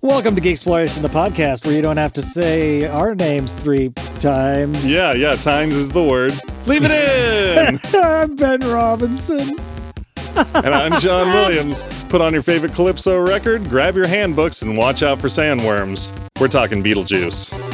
Welcome to Geeksploration, the podcast where you don't have to say our names three times. Yeah, yeah, times is the word. Leave it in! I'm Ben Robinson. and I'm John Williams. Put on your favorite Calypso record, grab your handbooks, and watch out for sandworms. We're talking Beetlejuice.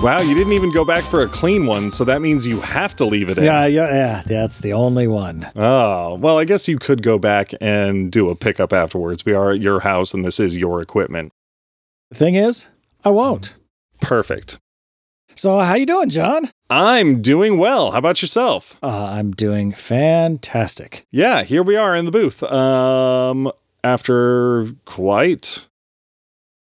Wow, you didn't even go back for a clean one, so that means you have to leave it in. Yeah, yeah, yeah. That's the only one. Oh, well, I guess you could go back and do a pickup afterwards. We are at your house and this is your equipment. The thing is, I won't. Perfect. So, how you doing, John? I'm doing well. How about yourself? Uh, I'm doing fantastic. Yeah, here we are in the booth. Um, after quite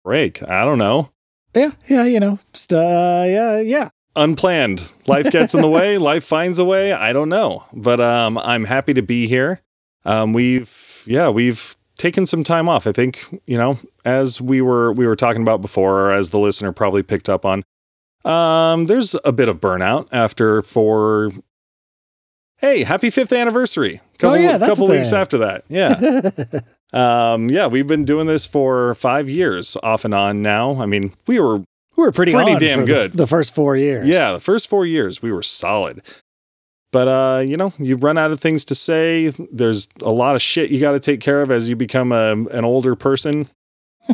break. I don't know. Yeah, yeah, you know, just, uh, yeah, yeah. Unplanned. Life gets in the way. Life finds a way. I don't know, but um, I'm happy to be here. Um, we've yeah, we've taken some time off. I think you know, as we were we were talking about before, or as the listener probably picked up on. Um, there's a bit of burnout after for. Hey, happy fifth anniversary! Couple, oh yeah, that's couple weeks after that. Yeah. Um, yeah, we've been doing this for five years off and on now. I mean, we were, We were pretty, Pretty damn for the- good. The, first four years. yeah, the first four years we were solid. But, uh, you know, you run out of things to say. There's a lot of shit you got to take care of as you become a, an older person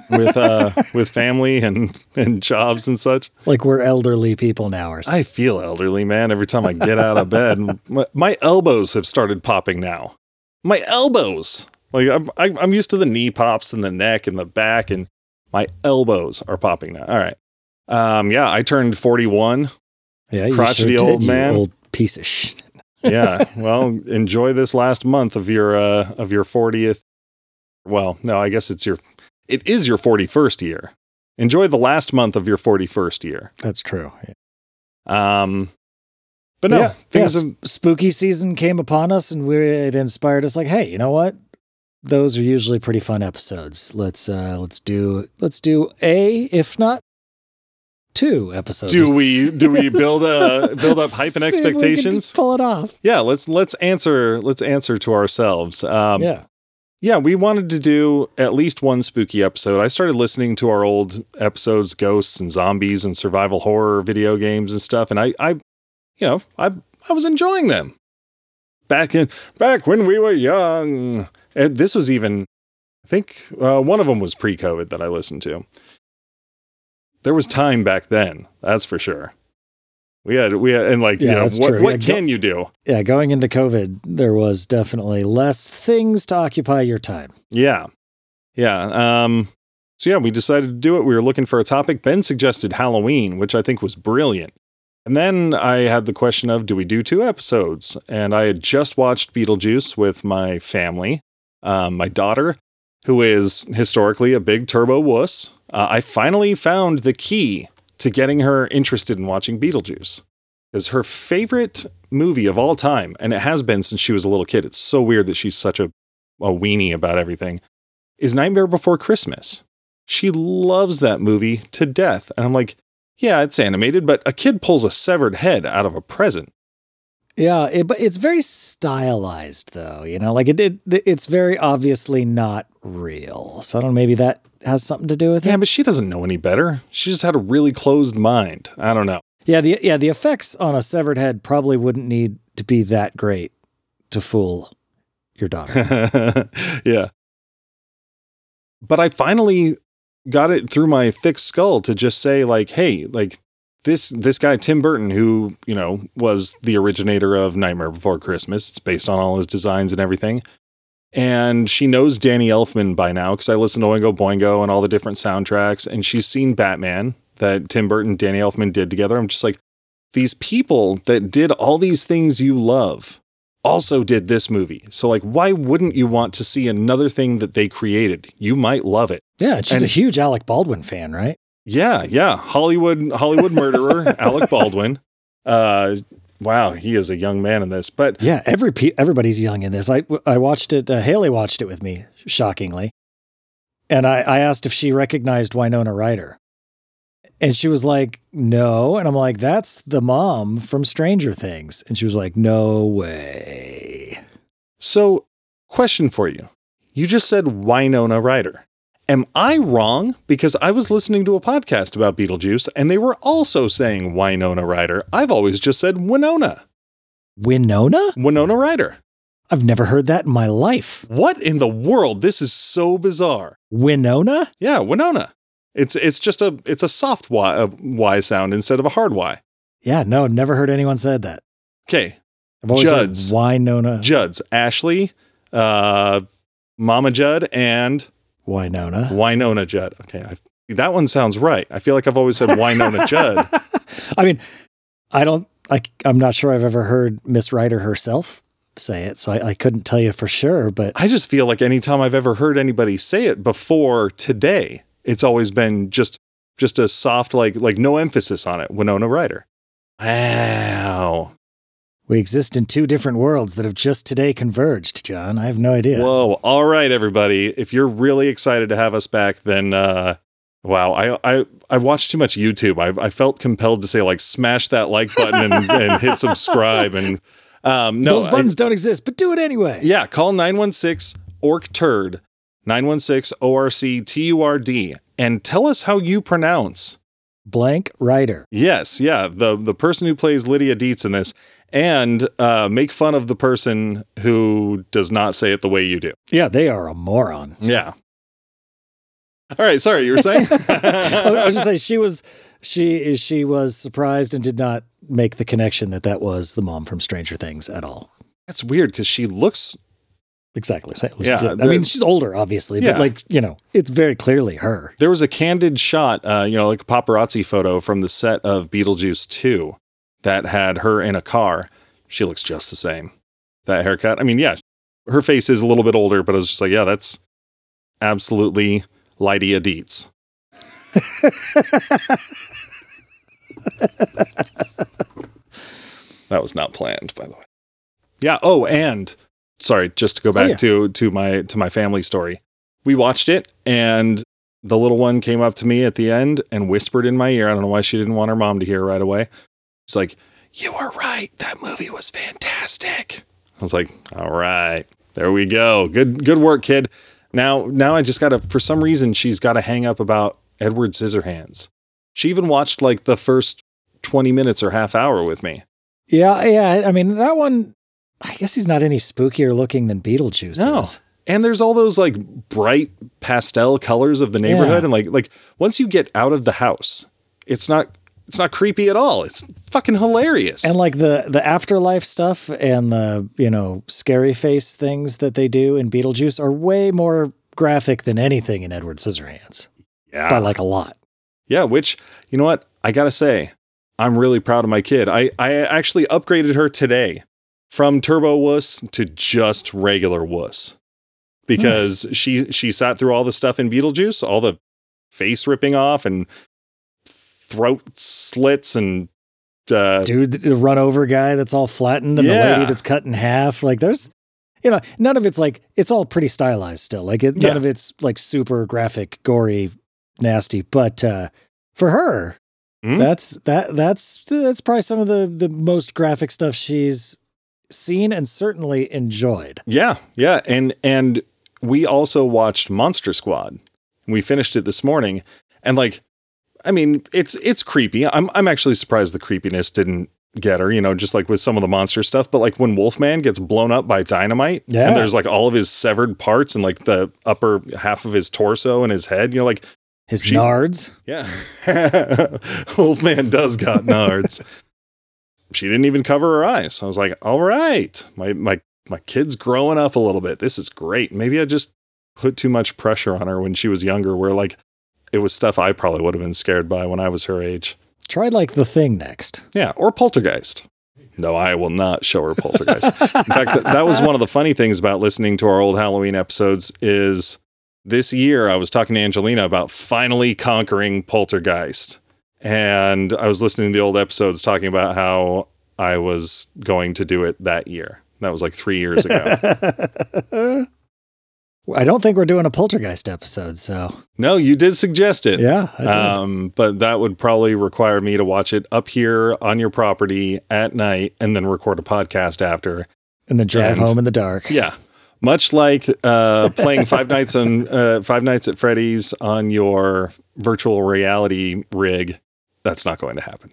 with, uh, with family and, and jobs and such. like we're elderly people now, or something. I feel elderly, man. Every time I get out of bed, my, my elbows have started popping now. My elbows. Like I'm, I- I'm used to the knee pops and the neck and the back, and my elbows are popping now. All right. Um, yeah, I turned 41. yeah, you crotchety sure old did, man. old piece of shit. Yeah. well, enjoy this last month of your uh of your 40th. Well, no, I guess it's your it is your 41st year. Enjoy the last month of your 41st year. That's true. Um, but no, yeah, things yeah, spooky season came upon us, and we it inspired us. Like, hey, you know what? Those are usually pretty fun episodes. Let's uh let's do let's do a if not two episodes. do we do we build a build up hype and See if we can expectations pull it off. yeah let's let's answer let's answer to ourselves um yeah. yeah, we wanted to do at least one spooky episode i started listening to our old episodes ghosts and zombies and survival horror video games and stuff and i i you know i i was enjoying them back in back when we were young and this was even i think uh, one of them was pre-covid that i listened to. There was time back then that's for sure. We had we had and like Yeah, you know what, what Yeah, go- can you do? Yeah. Going into COVID, there was definitely less things to occupy your time. yeah. Yeah um so yeah we decided to do it. We were looking for a topic. Ben suggested halloween which i think was brilliant. And then i had the question of do we do two episodes? And i had just watched beetlejuice with my family um, my daughter who is historically a big turbo wuss uh, i finally found the key to getting her interested in watching beetlejuice. Is her favorite movie of all time and it has been since she was a little kid. It's so weird that she's such a, a weenie about everything. Is nightmare before christmas. She loves that movie to death and i'm like yeah it's animated but a kid pulls a severed head out of a present Yeah, it, but it's very stylized, though. You know, like it, it, it's very obviously not real. So I don't know. Maybe that has something to do with it. yeah but she doesn't know any better she just had a really closed mind i don't know Yeah, the yeah the effects on a severed head probably wouldn't need to be that great to fool your daughter. yeah. But I finally got it through my thick skull to just say like, hey, like this this guy Tim Burton who, you know, was the originator of Nightmare Before Christmas. It's based on all his designs and everything. And she knows Danny Elfman by now because I listen to Oingo Boingo and all the different soundtracks. And she's seen Batman that Tim Burton and Danny Elfman did together. I'm just like, these people that did all these things you love also did this movie. So, like, why wouldn't you want to see another thing that they created? You might love it. yeah, she's And- a huge Alec Baldwin fan, right? Yeah, yeah. Hollywood Hollywood murderer Alec Baldwin. Uh, wow, he is a young man in this. But Yeah, every pe- everybody's young in this. I I watched it. Uh, Haley watched it with me, shockingly, and I, I asked if she recognized Winona Ryder, and she was like, "No," and I'm like, "That's the mom from Stranger Things," and she was like, "No way." so, question for you: You just said Winona Ryder. Am I wrong? Because I was listening to a podcast about Beetlejuice, and they were also saying Winona Ryder. I've always just said Winona. Winona? Winona Ryder. I've never heard that in my life. What in the world? This is so bizarre. Winona? Yeah, Winona. It's it's just a it's a soft y, a y sound instead of a hard y. Yeah, no, never heard anyone said that. Okay, I've always Judd's. heard Winona. Judds, Ashley, uh, Mama Judd, and Winona. Winona Judd. Okay, I, that one sounds right. I feel like I've always said Winona Judd. I mean, I don't. I, I'm not sure I've ever heard Miss Ryder herself say it, so I, I couldn't tell you for sure. But I just feel like anytime I've ever heard anybody say it before today, it's always been just just a soft like like no emphasis on it. Winona Ryder. Wow. We exist in two different worlds that have just today converged, John. I have no idea. Whoa. All right, everybody. If you're really excited to have us back, then uh wow, I I I watched too much YouTube. I I felt compelled to say like smash that like button and, and hit subscribe and um no Those I- buttons don't exist, but do it anyway. yeah, call 916 orc turd 916 ORC TURD and tell us how you pronounce. Blank Ryder. Yes, yeah, the the person who plays Lydia Deetz in this and uh make fun of the person who does not say it the way you do. Yeah, they are a moron. Yeah. All right, sorry, you were saying? I was just saying she was she is she was surprised and did not make the connection that that was the mom from Stranger Things at all. That's weird because she looks. Exactly. Yeah, I mean, she's older, obviously, Yeah. but like you know, it's very clearly her. There was a candid shot, uh, you know, like a paparazzi photo from the set of Beetlejuice 2 that had her in a car. She looks just the same. That haircut. I mean, yeah, her face is a little bit older, but I was just like, yeah, that's absolutely Lydia Deetz. That was not planned, by the way. Yeah. Oh, and sorry, just to go back oh, yeah. to to my to my family story. We watched it, and the little one came up to me at the end and whispered in my ear. I don't know why she didn't want her mom to hear right away. She's like, "You were right. That movie was fantastic." I was like, "All right, there we go. Good good work, kid." Now now I just gotta for some reason she's got to hang up about Edward Scissorhands. She even watched like the first twenty minutes or half hour with me. Yeah, yeah. I mean, that one. I guess he's not any spookier looking than Beetlejuice No. is. And there's all those like bright pastel colors of the neighborhood Yeah. and like like once you get out of the house, it's not it's not creepy at all. It's fucking hilarious. And like the the afterlife stuff and the you know scary face things that they do in Beetlejuice are way more graphic than anything in Edward Scissorhands yeah. by like a lot. yeah, which you know what? I got to say, I'm really proud of my kid. I I actually upgraded her today from turbo wuss to just regular wuss. Because she she sat through all the stuff in Beetlejuice, all the face ripping off and throat slits and uh Dude, the- run over guy that's all flattened and the lady that's cut in half. Like there's you know, none of it's like it's all pretty stylized still. Like it, Yeah. none of it's like super graphic, gory, nasty. But uh for her, Hmm? that's that that's that's probably some of the the most graphic stuff she's seen and certainly enjoyed. Yeah, yeah, and and we also watched Monster Squad. We finished it this morning, and like, I mean, it's it's creepy. I'm I'm actually surprised the creepiness didn't get her. You know, just like with some of the monster stuff. But like when Wolfman gets blown up by dynamite, Yeah. and there's like all of his severed parts and like the upper half of his torso and his head. You know, like His She- nards. yeah, Wolfman does got nards. She didn't even cover her eyes. I was like, all right, my my my kid's growing up a little bit. This is great. Maybe I just put too much pressure on her when she was younger, where like it was stuff I probably would have been scared by when I was her age. Try like the thing next. Yeah, or Poltergeist. No, I will not show her Poltergeist. In fact, that, that was one of the funny things about listening to our old Halloween episodes is this year I was talking to Angelina about finally conquering Poltergeist. And I was listening to the old episodes talking about how I was going to do it that year. That was like three years ago. I don't think we're doing a poltergeist episode, so no, you did suggest it. yeah. Um, but that would probably require me to watch it up here on your property at night and then record a podcast after. and then drive and- home in the dark. Yeah. Much like uh, playing Five Nights on uh, Five Nights at Freddy's on your virtual reality rig, that's not going to happen.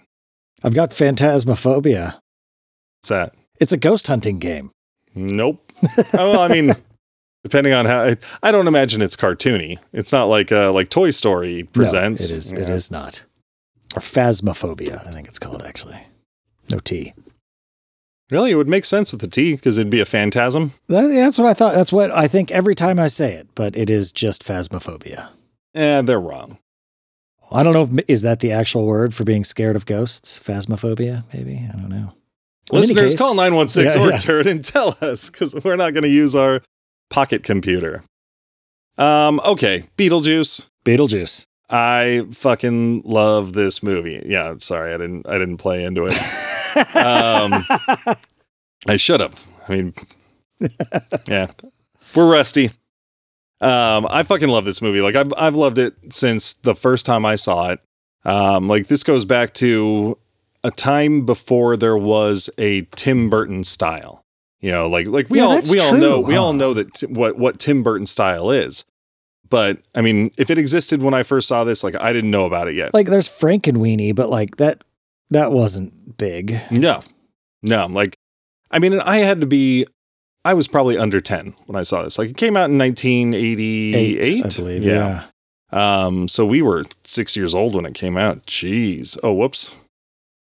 I've got phantasmophobia. What's that? It's a ghost hunting game. Nope. oh, well, I mean, depending on how, I don't imagine it's cartoony. It's not like uh, like Toy Story presents. No, it is. Yeah. is not. Or phasmophobia, I think it's called actually. No T. Really, it would make sense with the T because it'd be a phantasm. That- that's what I thought. That's what I think every time I say it, but it is just phasmophobia. Eh, they're wrong. I don't know if is that the actual word for being scared of ghosts? Phasmophobia, maybe. I don't know. Listeners, case- call 916 Yeah, or yeah. turn and tell us because we're not going to use our pocket computer. Um, okay, Beetlejuice. Beetlejuice. I fucking love this movie. Yeah, sorry, I didn't I didn't play into it. Um, I should have. I mean, yeah, we're rusty. Um, I fucking love this movie. Like I've I've loved it since the first time I saw it. Um, like this goes back to a time before there was a Tim Burton style. You know, like like we Yeah, all we all true, know we all know that t- what what Tim Burton style is. But I mean, if it existed when I first saw this, like I didn't know about it yet. like there's Frankenweenie, but like that that wasn't big. No, no. Like, I mean, I had to be. I was probably under ten when I saw this. Like, it came out in 1988, Eight, I believe. Yeah. Um. So we were six years old when it came out. Jeez. Oh, whoops.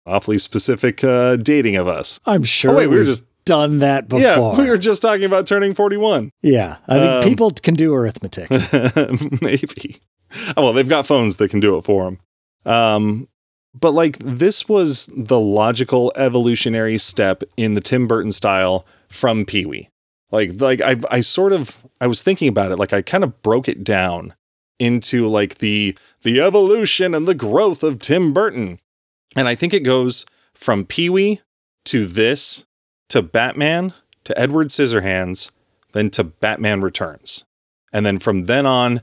Awfully specific uh, dating of us. I'm sure oh wait, we were just done that before. yeah, we were just talking about turning 41. Yeah, I think Um, people can do arithmetic. Maybe. Oh, well, they've got phones that can do it for them. Um, but like this was the logical evolutionary step in the Tim Burton style from Pee Wee. Like, like I, I sort of, I was thinking about it. Like, I kind of broke it down into like the the evolution and the growth of Tim Burton, and I think it goes from Pee Wee to this to Batman to Edward Scissorhands, then to Batman Returns. And then from then on,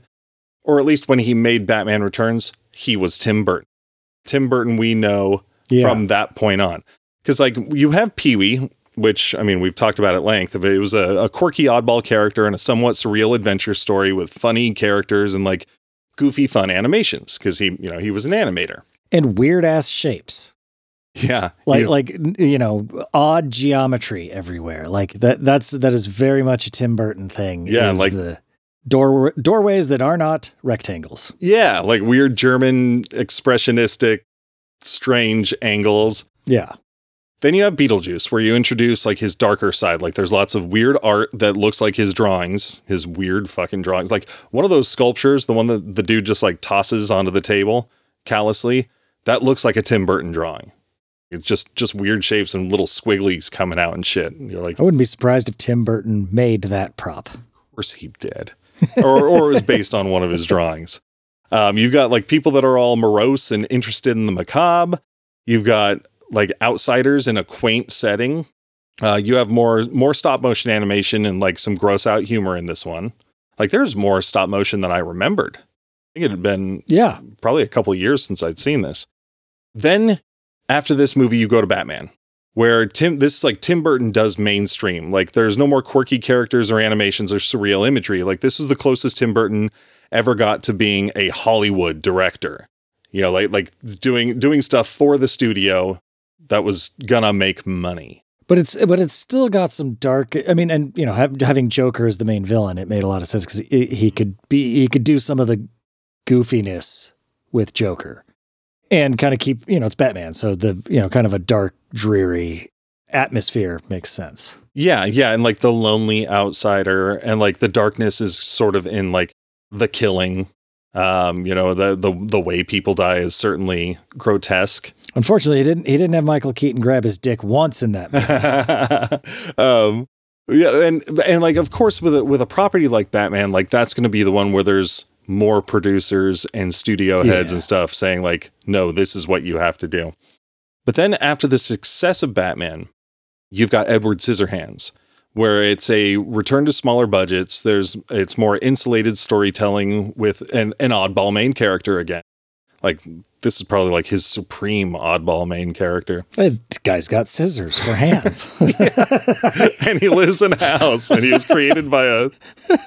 or at least when he made Batman Returns, he was Tim Burton. Tim Burton, we know Yeah. from that point on. Because, like, you have Pee Wee, which, I mean, we've talked about at length, but it was a, a quirky oddball character and a somewhat surreal adventure story with funny characters and, like, goofy, fun animations. Because he, you know, he was an animator. and weird ass shapes. Yeah. Like he- like you know, odd geometry everywhere. Like that that's that is very much a Tim Burton thing. Yeah, is like- the door doorways that are not rectangles. yeah, like weird German expressionistic, strange angles. Yeah. Then you have Beetlejuice, where you introduce like his darker side. Like there's lots of weird art that looks like his drawings, his weird fucking drawings. Like one of those sculptures, the one that the dude just like tosses onto the table callously, that looks like a Tim Burton drawing. It's just just weird shapes and little squigglies coming out and shit. And you're like, I wouldn't be surprised if Tim Burton made that prop. of course he did, or or it was based on one of his drawings. Um, you've got like people that are all morose and interested in the macabre. You've got like outsiders in a quaint setting. Uh, you have more more stop motion animation and like some gross out humor in this one. Like there's more stop motion than I remembered. I think it had been Yeah. probably a couple of years since I'd seen this. Then after this movie, you go to Batman, where Tim this is like Tim Burton does mainstream. Like there's no more quirky characters or animations or surreal imagery. Like this was the closest Tim Burton ever got to being a Hollywood director. You know, like like doing doing stuff for the studio that was gonna make money. But it's but it's still got some dark. I mean, and you know, have, having Joker as the main villain, it made a lot of sense because he, he could be he could do some of the goofiness with Joker, and kind of keep you know it's Batman, so the you know kind of a dark, dreary atmosphere makes sense. Yeah, yeah, and like the lonely outsider and like the darkness is sort of in like the killing. Um, you know, the the the way people die is certainly grotesque. Unfortunately, he didn't he didn't have Michael Keaton grab his dick once in that. Movie. um yeah, and and like of course with a with a property like Batman, like that's going to be the one where there's more producers and studio heads Yeah. and stuff saying like, no, this is what you have to do. But then after the success of Batman, you've got Edward Scissorhands, where it's a return to smaller budgets. There's it's more insulated storytelling with an, an oddball main character again. Like this is probably like his supreme oddball main character. Hey, the guy's got scissors for hands. and he lives in a house and he was created by a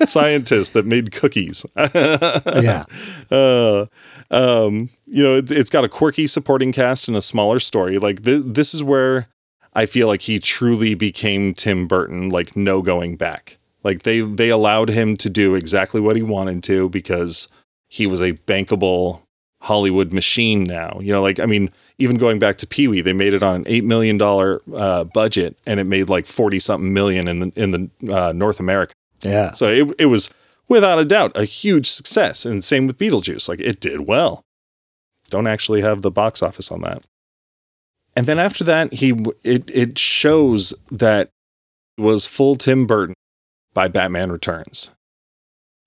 scientist that made cookies. yeah. uh, um, you know, it, it's got a quirky supporting cast and a smaller story. Like th- this is where I feel like he truly became Tim Burton. Like no going back. Like they they allowed him to do exactly what he wanted to because he was a bankable Hollywood machine now. You know, like I mean, even going back to Pee Wee, they made it on an eight million dollar uh, budget, and it made like forty something million in the in the uh, North America. Yeah. So it it was without a doubt a huge success, and same with Beetlejuice. Like it did well. Don't actually have the box office on that. And then after that, he it it shows that it was full Tim Burton by Batman Returns.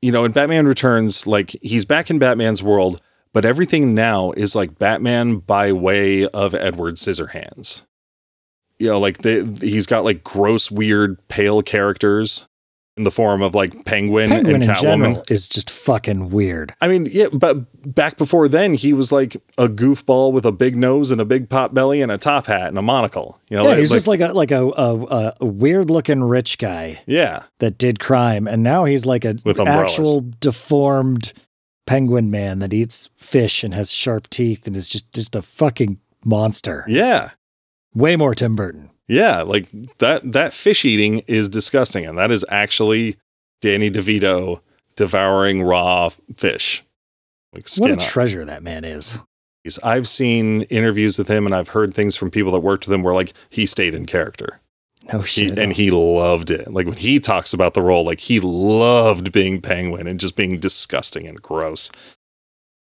You know, in Batman Returns, like he's back in Batman's world, but everything now is like Batman by way of Edward Scissorhands. You know, like the, he's got like gross, weird, pale characters in the form of like Penguin, Penguin and in Catwoman. general is just fucking weird. I mean, yeah, but back before then, he was like a goofball with a big nose and a big pot belly and a top hat and a monocle. You know, Yeah, like- he's just like a like a a, a weird looking rich guy yeah, that did crime, and now he's like a With umbrellas. actual deformed penguin man that eats fish and has sharp teeth and is just just a fucking monster. yeah, Way more Tim Burton. Yeah. Like that. That fish eating is disgusting, and that is actually Danny DeVito devouring raw fish. Like What a up. treasure that man is. I've seen interviews with him, and I've heard things from people that worked with him where like he stayed in character. No He, shit. and he loved it. Like when he talks about the role, like he loved being Penguin and just being disgusting and gross.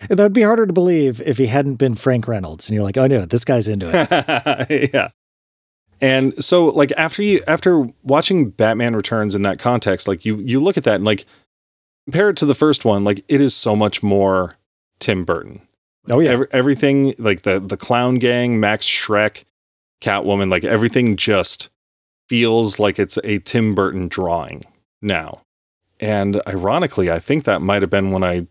That'd be harder to believe if he hadn't been Frank Reynolds, and you're like, oh no, this guy's into it. yeah. And so like after you after watching Batman Returns in that context, like you you look at that and like compare it to the first one, like it is so much more Tim Burton. Oh yeah, Every, everything like the the clown gang, Max Shreck, Catwoman, like everything just feels like it's a Tim Burton drawing now. And ironically, I think that might have been when I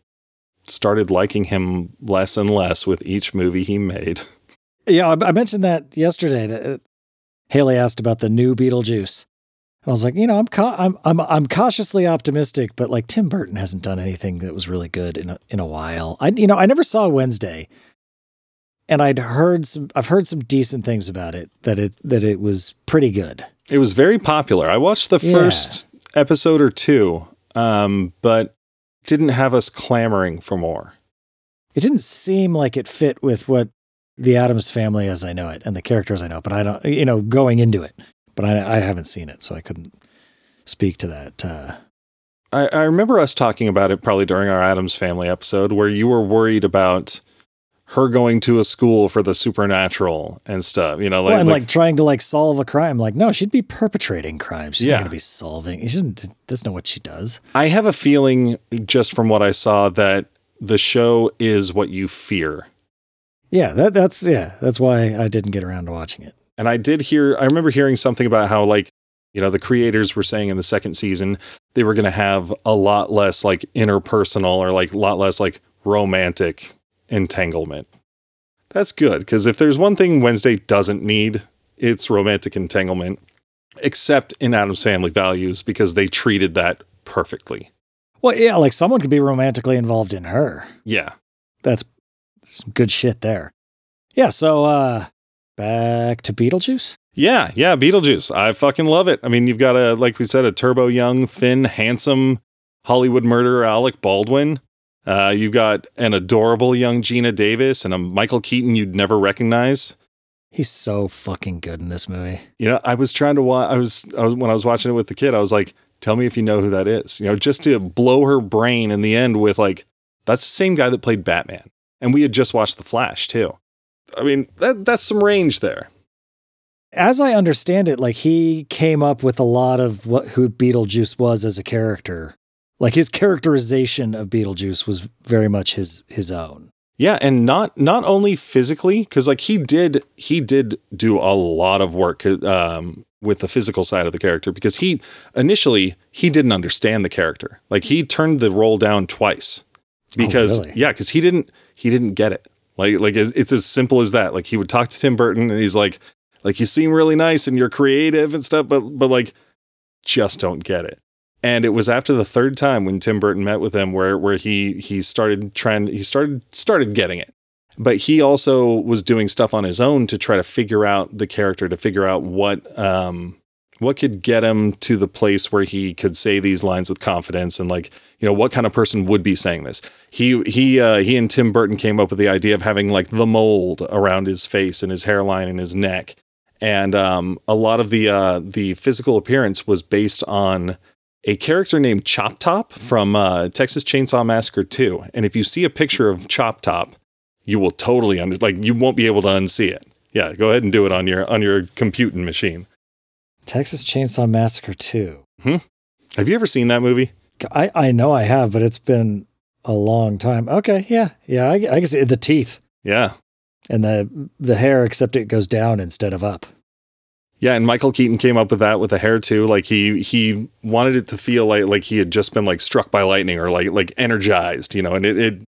started liking him less and less with each movie he made. yeah. I, I mentioned that yesterday. Haley asked about the new Beetlejuice. And I was like, you know, I'm ca- I'm I'm I'm cautiously optimistic, but like Tim Burton hasn't done anything that was really good in a, in a while. I you know I never saw Wednesday, and I'd heard some I've heard some decent things about it that it that it was pretty good. It was very popular. I watched the Yeah. first episode or two, um, but didn't have us clamoring for more. It didn't seem like it fit with what the Addams family as I know it and the characters I know, but I don't you know going into it, but I I haven't seen it, so I couldn't speak to that. Uh, I, I remember us talking about it probably during our Addams Family episode, where you were worried about her going to a school for the supernatural and stuff. You know, like, well, and like- like, trying to like solve a crime. Like, no, she'd be perpetrating crimes. She's Yeah. not going to be solving. She doesn't, doesn't know what she does. I have a feeling just from what I saw that the show is what you fear. Yeah, that, that's yeah, that's why I didn't get around to watching it. And I did hear, I remember hearing something about how, like, you know, the creators were saying in the second season they were going to have a lot less like interpersonal or like a lot less like romantic entanglement. That's good because if there's one thing Wednesday doesn't need, it's romantic entanglement, except in Addams Family Values because they treated that perfectly. Well, yeah, like someone could be romantically involved in her. Yeah. That's some good shit there. Yeah, so uh back to Beetlejuice. Yeah, yeah, Beetlejuice. I fucking love it. I mean, you've got a like we said, a turbo young, thin, handsome Hollywood murderer Alec Baldwin. Uh, you've got an adorable young Geena Davis and a Michael Keaton you'd never recognize. He's so fucking good in this movie. You know, I was trying to watch. I was, I was when I was watching it with the kid. I was like, "Tell me if you know who that is." You know, just to blow her brain in the end with like, "That's the same guy that played Batman," and we had just watched The Flash too. I mean, that that's some range there. As I understand it, like he came up with a lot of what who Beetlejuice was as a character, Like his characterization of Beetlejuice was very much his his own. Yeah, and not not only physically, because like he did he did do a lot of work um, with the physical side of the character because he initially he didn't understand the character. Like he turned the role down twice because really? yeah, because he didn't he didn't get it. Like like it's, as simple as that. Like he would talk to Tim Burton and he's like like you seem really nice and you're creative and stuff, but but like just don't get it. And it was after the third time when Tim Burton met with him where where he he started trying he started started getting it. But he also was doing stuff on his own to try to figure out the character, to figure out what um what could get him to the place where he could say these lines with confidence and like you know what kind of person would be saying this? He he uh, he and tim burton came up with the idea of having like the mold around his face and his hairline and his neck. And um, a lot of the uh, the physical appearance was based on a character named chop top from uh, texas chainsaw massacre 2 and if you see a picture of chop top you will totally under like you won't be able to unsee it. Yeah go ahead and do it on your on your computing machine Texas Chainsaw Massacre 2. have you ever seen that movie I, I know I have, but it's been a long time. Okay, yeah, yeah, I, I can see the teeth yeah and the the hair, except it goes down instead of up. Yeah, and Michael Keaton came up with that with the hair too. Like he he wanted it to feel like like he had just been like struck by lightning or like like energized, you know, and it it,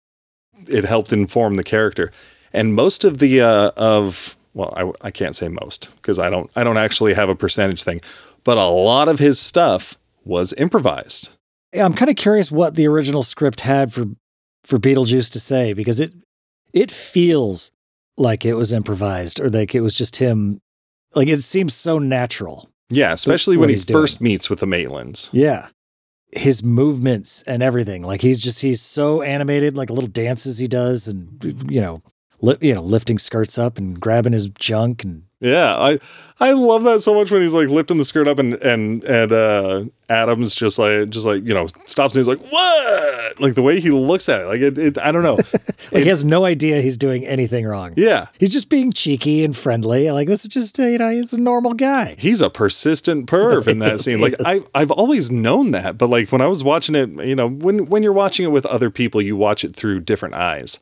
it helped inform the character. And most of the uh of well, I I can't say most because I don't I don't actually have a percentage thing, but a lot of his stuff was improvised. Yeah, I'm kind of curious what the original script had for for Beetlejuice to say because it it feels like it was improvised or like it was just him. Like it seems so natural. Yeah, especially when he he's doing. first meets with the Maitlands. Yeah. His movements and everything. Like he's just he's so animated, like little dances he does and you know, li- you know, lifting skirts up and grabbing his junk and Yeah, I I love that so much when he's like lifting the skirt up and and and uh Adams just like just like you know stops and he's like what like the way he looks at it like it, it I don't know like he has no idea he's doing anything wrong. yeah He's just being cheeky and friendly. Like this is just you know, he's a normal guy. he's a persistent perv in that scene like I I've always known that but like when I was watching it you know when when you're watching it with other people you watch it through different eyes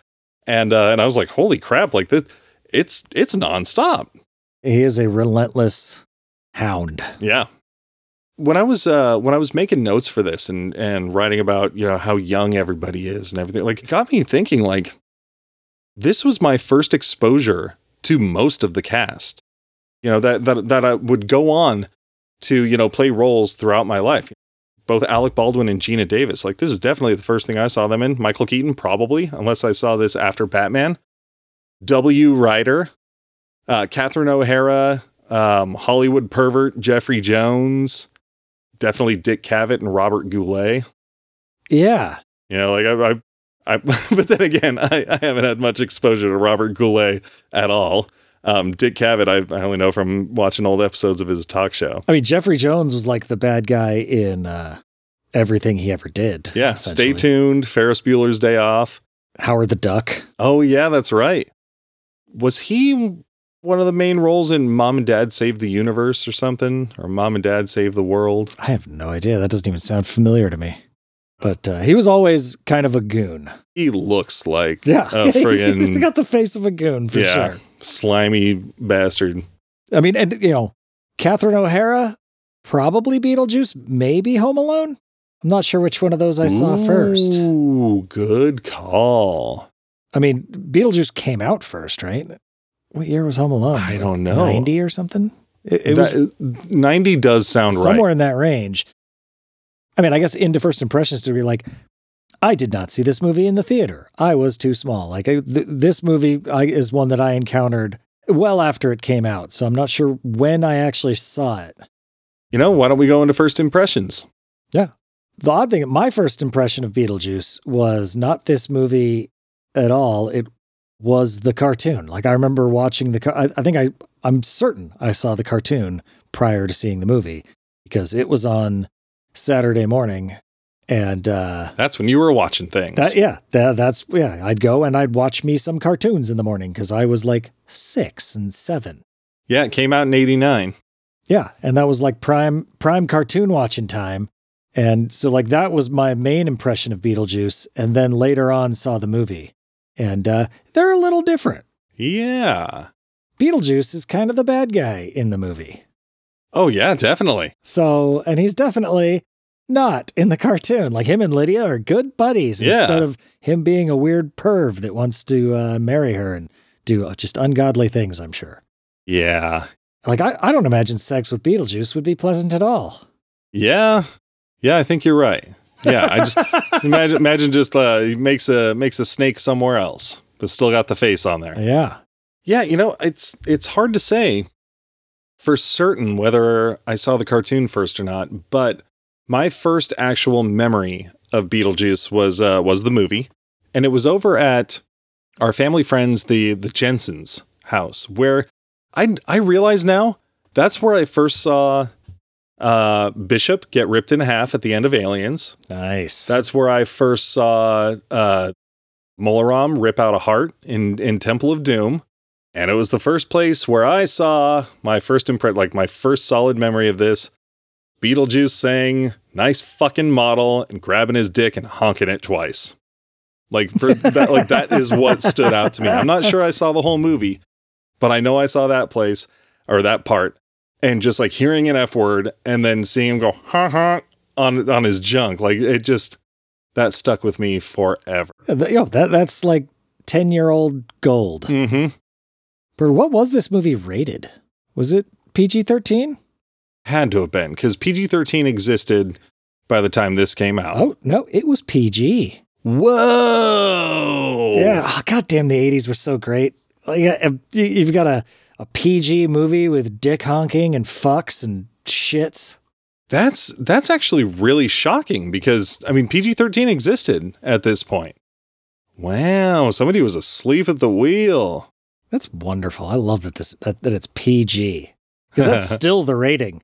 and uh and I was like holy crap like this it's it's nonstop He is a relentless hound. Yeah. When I was uh when I was making notes for this and and writing about, you know, how young everybody is and everything, like it got me thinking like this was my first exposure to most of the cast. You know, that that that I would go on to, you know, play roles throughout my life. Both Alec Baldwin and Geena Davis. Like this is definitely the first thing I saw them in. Michael Keaton probably, unless I saw this after Batman. W. Ryder, uh, Catherine O'Hara, um, Hollywood pervert Jeffrey Jones, definitely Dick Cavett and Robert Goulet. Yeah. You know, like I, I, I but then again, I, I haven't had much exposure to Robert Goulet at all. Um, Dick Cavett, I, I only know from watching old episodes of his talk show. I mean, Jeffrey Jones was like the bad guy in uh, everything he ever did. Yeah, stay tuned. Ferris Bueller's Day Off. Howard the Duck. Oh yeah, that's right. Was he one of the main roles in Mom and Dad Save the Universe or something, or Mom and Dad Save the World? I have no idea. That doesn't even sound familiar to me. But uh, he was always kind of a goon. He looks like Yeah. a he's, he's friggin' got the face of a goon for yeah, sure. Slimy bastard. I mean, and, you know, Catherine O'Hara, probably Beetlejuice, maybe Home Alone. I'm not sure which one of those I saw first. Ooh, good call. I mean, Beetlejuice came out first, right? What year was Home Alone? I don't know. 90 or something? It, it was 90 does sound somewhere right. Somewhere in that range. I mean, I guess into first impressions to be like, I did not see this movie in the theater. I was too small. Like I, th- this movie I, is one that I encountered well after it came out, so I'm not sure when I actually saw it. You know, why don't we go into first impressions? Yeah. The odd thing, my first impression of Beetlejuice was not this movie at all. It was the cartoon. Like I remember watching the. car- I, I think I. I'm certain I saw the cartoon prior to seeing the movie because it was on Saturday morning, and uh, That's when you were watching things. that yeah, that, that's yeah. I'd go and I'd watch me some cartoons in the morning because I was like six and seven. yeah, it came out in 89. Yeah, and that was like prime prime cartoon watching time. And so, like, that was my main impression of Beetlejuice. And then later on, saw the movie. And uh, they're a little different. Yeah. Beetlejuice is kind of the bad guy in the movie. Oh, yeah, definitely. So, and he's definitely not in the cartoon. Like, him and Lydia are good buddies Yeah. instead of him being a weird perv that wants to uh, marry her and do just ungodly things, I'm sure. Yeah. Like, I, I don't imagine sex with Beetlejuice would be pleasant at all. Yeah. Yeah, I think you're right. Yeah, I just imagine imagine just uh makes a makes a snake somewhere else, but still got the face on there. Yeah. Yeah, you know, it's it's hard to say for certain whether I saw the cartoon first or not, but my first actual memory of Beetlejuice was uh, was the movie, and it was over at our family friends the the Jensens house, where I I realize now that's where I first saw uh, Bishop get ripped in half at the end of Aliens. Nice. That's where I first saw uh, Mola Ram rip out a heart in in Temple of Doom, and it was the first place where I saw my first imprint, like my first solid memory of this. Beetlejuice saying "nice fucking model" and grabbing his dick and honking it twice. Like for that, like that is what stood out to me. I'm not sure I saw the whole movie, but I know I saw that place or that part, and just like hearing an F word and then seeing him go ha ha on on his junk, like it just that stuck with me forever. Yo, that, that's like 10 year old gold. Mm-hmm. But what was this movie rated? Was it PG 13? Had to have been because PG thirteen existed by the time this came out. Oh, no, it was PG. Whoa! Yeah. Ah, oh, God damn, the 80s were so great. Like, you- you've got a, a PG movie with dick honking and fucks and shits. That's that's actually really shocking because I mean PG thirteen existed at this point. Wow, somebody was asleep at the wheel. That's wonderful. I love that this that, that it's PG because that's still the rating.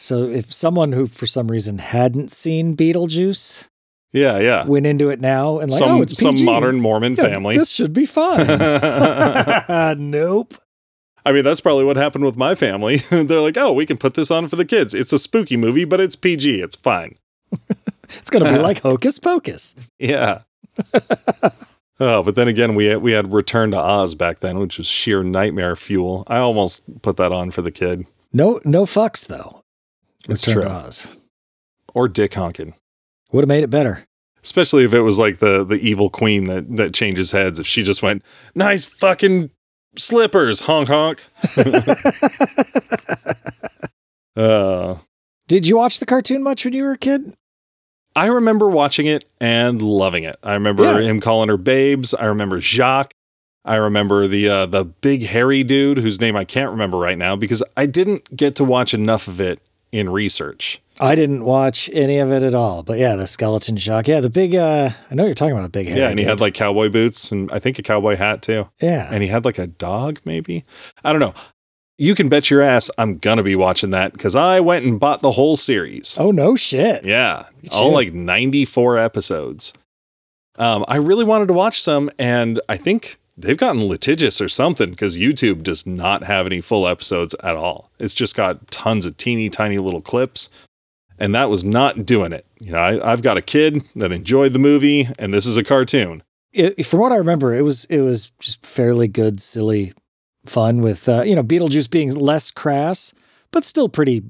So if someone who for some reason hadn't seen Beetlejuice Yeah, yeah. went into it now and like, some oh, it's PG. some modern Mormon Yeah, family. This should be fine. nope. I mean, that's probably what happened with my family. They're like, "Oh, we can put this on for the kids. It's a spooky movie, but it's PG. It's fine." It's gonna be like Hocus Pocus. Yeah. oh, but then again, we had, we had Return to Oz back then, which was sheer nightmare fuel. I almost put that on for the kid. No, no fucks though. It's Return true. Oz Or Dick Honkin. would have made it better. Especially if it was like the the evil queen that that changes heads. If she just went, "Nice fucking slippers, honk honk." uh, Did you watch the cartoon much when you were a kid? I remember watching it and loving it. I remember Yeah. him calling her babes. I remember Jacques. I remember the uh, the big hairy dude whose name I can't remember right now because I didn't get to watch enough of it in research. I didn't watch any of it at all. But yeah, the skeleton Jacques. Yeah, the big. uh I know you're talking about a big yeah, and he had like cowboy boots and I think a cowboy hat too. yeah. And he had like a dog, maybe. I don't know. You can bet your ass I'm gonna be watching that because I went and bought the whole series. Oh no shit. Yeah, all you. like 94 episodes. Um, I really wanted to watch some, and I think they've gotten litigious or something because YouTube does not have any full episodes at all. It's just got tons of teeny tiny little clips, and that was not doing it. You know, I, I've got a kid that enjoyed the movie, and this is a cartoon. It, from what I remember, it was it was just fairly good, silly fun with uh, you know Beetlejuice being less crass, but still pretty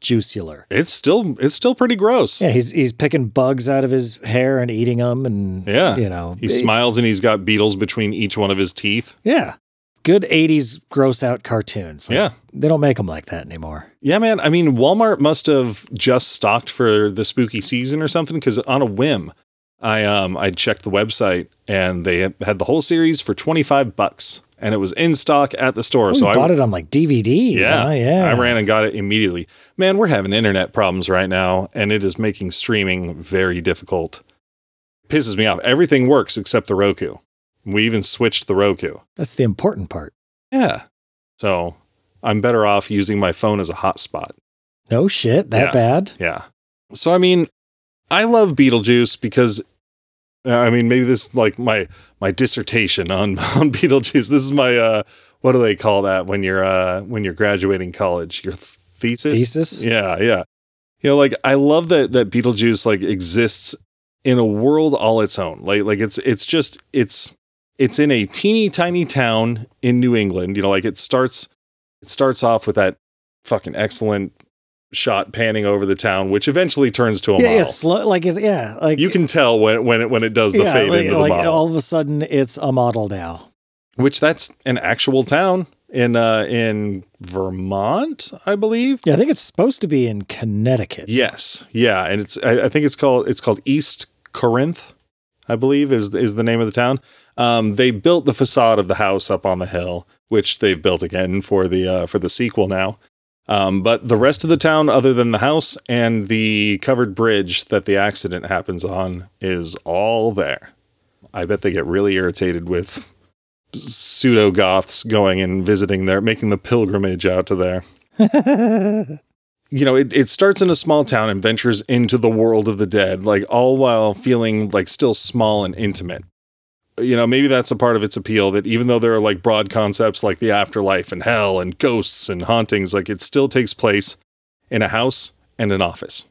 Beetlejuicular. It's still it's still pretty gross. Yeah, he's he's picking bugs out of his hair and eating them, and Yeah. you know He it- smiles and he's got beetles between each one of his teeth. Yeah, good '80s gross out cartoons. Like, Yeah. they don't make them like that anymore. Yeah, man. I mean, Walmart must have just stocked for the spooky season or something because on a whim, I um I checked the website and they had the whole series for twenty five bucks, and it was in stock at the store. Oh, so I bought it on like DVDs. yeah, huh? yeah. I ran and got it immediately. Man, we're having internet problems right now, and it is making streaming very difficult. Pisses me off. Everything works except the Roku. We even switched the Roku. That's the important part. Yeah, so I'm better off using my phone as a hotspot. No shit, that Yeah. bad. Yeah. So I mean, I love Beetlejuice because I mean maybe this like my my dissertation on on Beetlejuice. This is my uh what do they call that when you're uh when you're graduating college? Your th- thesis? Thesis. Yeah, yeah. You know, like I love that that Beetlejuice like exists in a world all its own. Like like it's it's just it's it's in a teeny tiny town in New England. You know, like it starts it starts off with that fucking excellent shot panning over the town, which eventually turns to a yeah, model. yeah, slow, like it's yeah, like you can tell when when it when it does the yeah, fade like, into the like model. all of a sudden it's a model now. which that's an actual town in uh in Vermont, I believe. Yeah, I think it's supposed to be in Connecticut. Yes, yeah, and it's I, I think it's called it's called East Corinth, I believe is is the name of the town. Um, they built the facade of the house up on the hill, which they've built again for the uh, for the sequel now. Um, but the rest of the town, other than the house and the covered bridge that the accident happens on, is all there. I bet they get really irritated with pseudo goths going and visiting there, making the pilgrimage out to there you know, it, it starts in a small town and ventures into the world of the dead, like all while feeling like still small and intimate. You know, maybe that's a part of its appeal that even though there are like broad concepts like the afterlife and hell and ghosts and hauntings, like it still takes place in a house and an office.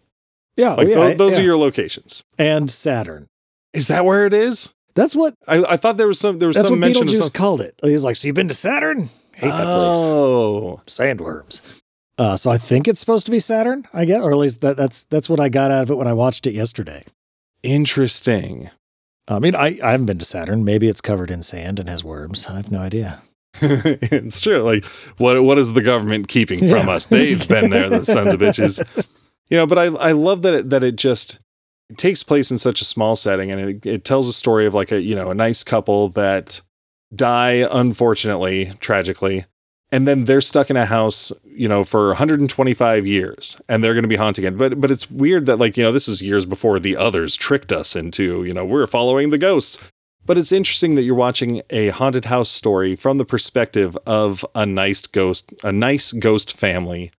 yeah, Like yeah, tho- those yeah. are your locations. and Saturn. Is that where it is? That's what I, I thought there was some there was that's some what mention Beetlejuice called it. He's like, so you've been to Saturn? Hate that place. Oh, Sandworms. Uh, so I think it's supposed to be Saturn, I guess, or at least that, that's that's what I got out of it when I watched it yesterday. interesting. I mean, I, I haven't been to Saturn. Maybe it's covered in sand and has worms. I have no idea. it's true. Like, what what is the government keeping from Yeah. us? They've been there, the sons of bitches. You know, but I I love that it, that it just it takes place in such a small setting, and it, it tells a story of like a you know a nice couple that die unfortunately, tragically, and then they're stuck in a house you know for 125 years, and they're going to be haunting it. But but it's weird that like you know this is years before the others tricked us into you know we're following the ghosts. But it's interesting that you're watching a haunted house story from the perspective of a nice ghost, a nice ghost family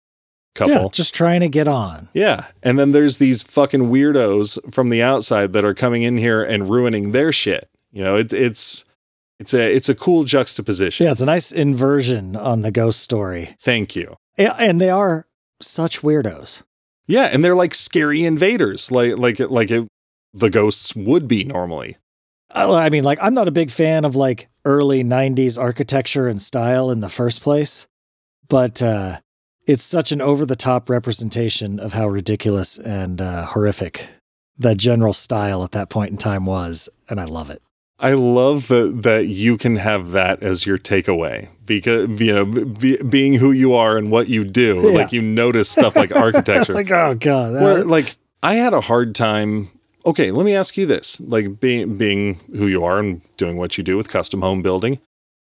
couple. Yeah, just trying to get on. Yeah. And then there's these fucking weirdos from the outside that are coming in here and ruining their shit. You know, it, it's it's a it's a cool juxtaposition. Yeah, it's a nice inversion on the ghost story. Thank you. Yeah, and they are such weirdos. Yeah, and they're like scary invaders, like like like it, the ghosts would be normally. I I mean, like, I'm not a big fan of like early 90s architecture and style in the first place, but uh, it's such an over the top representation of how ridiculous and uh, horrific the general style at that point in time was. And I love it. I love that that you can have that as your takeaway because you know be, being who you are and what you do, Yeah. like you notice stuff like architecture. like, oh, God. that- where like I had a hard time. Okay, let me ask you this: like being being who you are and doing what you do with custom home building,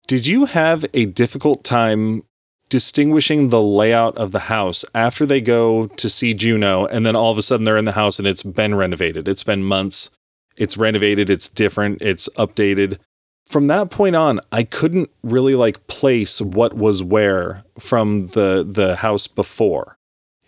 did you have a difficult time distinguishing the layout of the house after they go to see Juno, and then all of a sudden they're in the house and it's been renovated? It's been months. It's renovated. It's different. It's updated. From that point on, I couldn't really like place what was where from the the house before.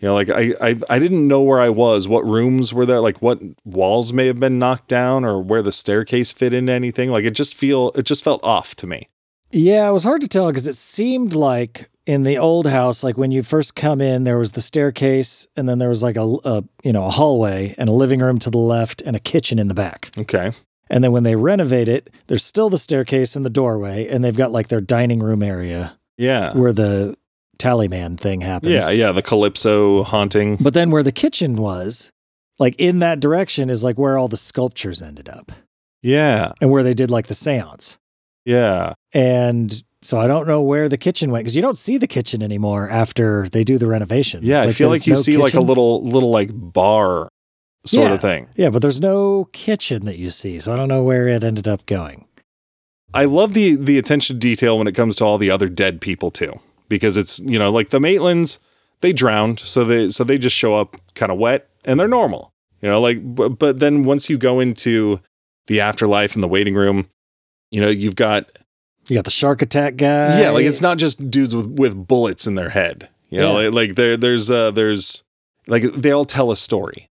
You know, like I, I I didn't know where I was, what rooms were there, like what walls may have been knocked down or where the staircase fit into anything. Like it just feel it just felt off to me. Yeah, it was hard to tell because it seemed like in the old house, like when you first come in, there was the staircase, and then there was like a, a you know a hallway and a living room to the left and a kitchen in the back. Okay. And then when they renovate it, there's still the staircase and the doorway, and they've got like their dining room area Yeah. where the tallyman thing happens. Yeah, yeah, the Calypso haunting. But then where the kitchen was, like in that direction, is like where all the sculptures ended up Yeah. and where they did like the seance. Yeah. And so I don't know where the kitchen went because you don't see the kitchen anymore after they do the renovation. Yeah, It's I feel like you no see like a little little like bar sort Yeah. of thing. Yeah, but there's no kitchen that you see. So I don't know where it ended up going. I love the the attention to detail when it comes to all the other dead people too, because it's you know like the Maitlands they drowned, so they so they just show up kind of wet and they're normal, you know like but, but then once you go into the afterlife and the waiting room, you know you've got You got the shark attack guy. yeah like it's not just dudes with with bullets in their head, you know Yeah. like, like there there's uh there's like they all tell a story.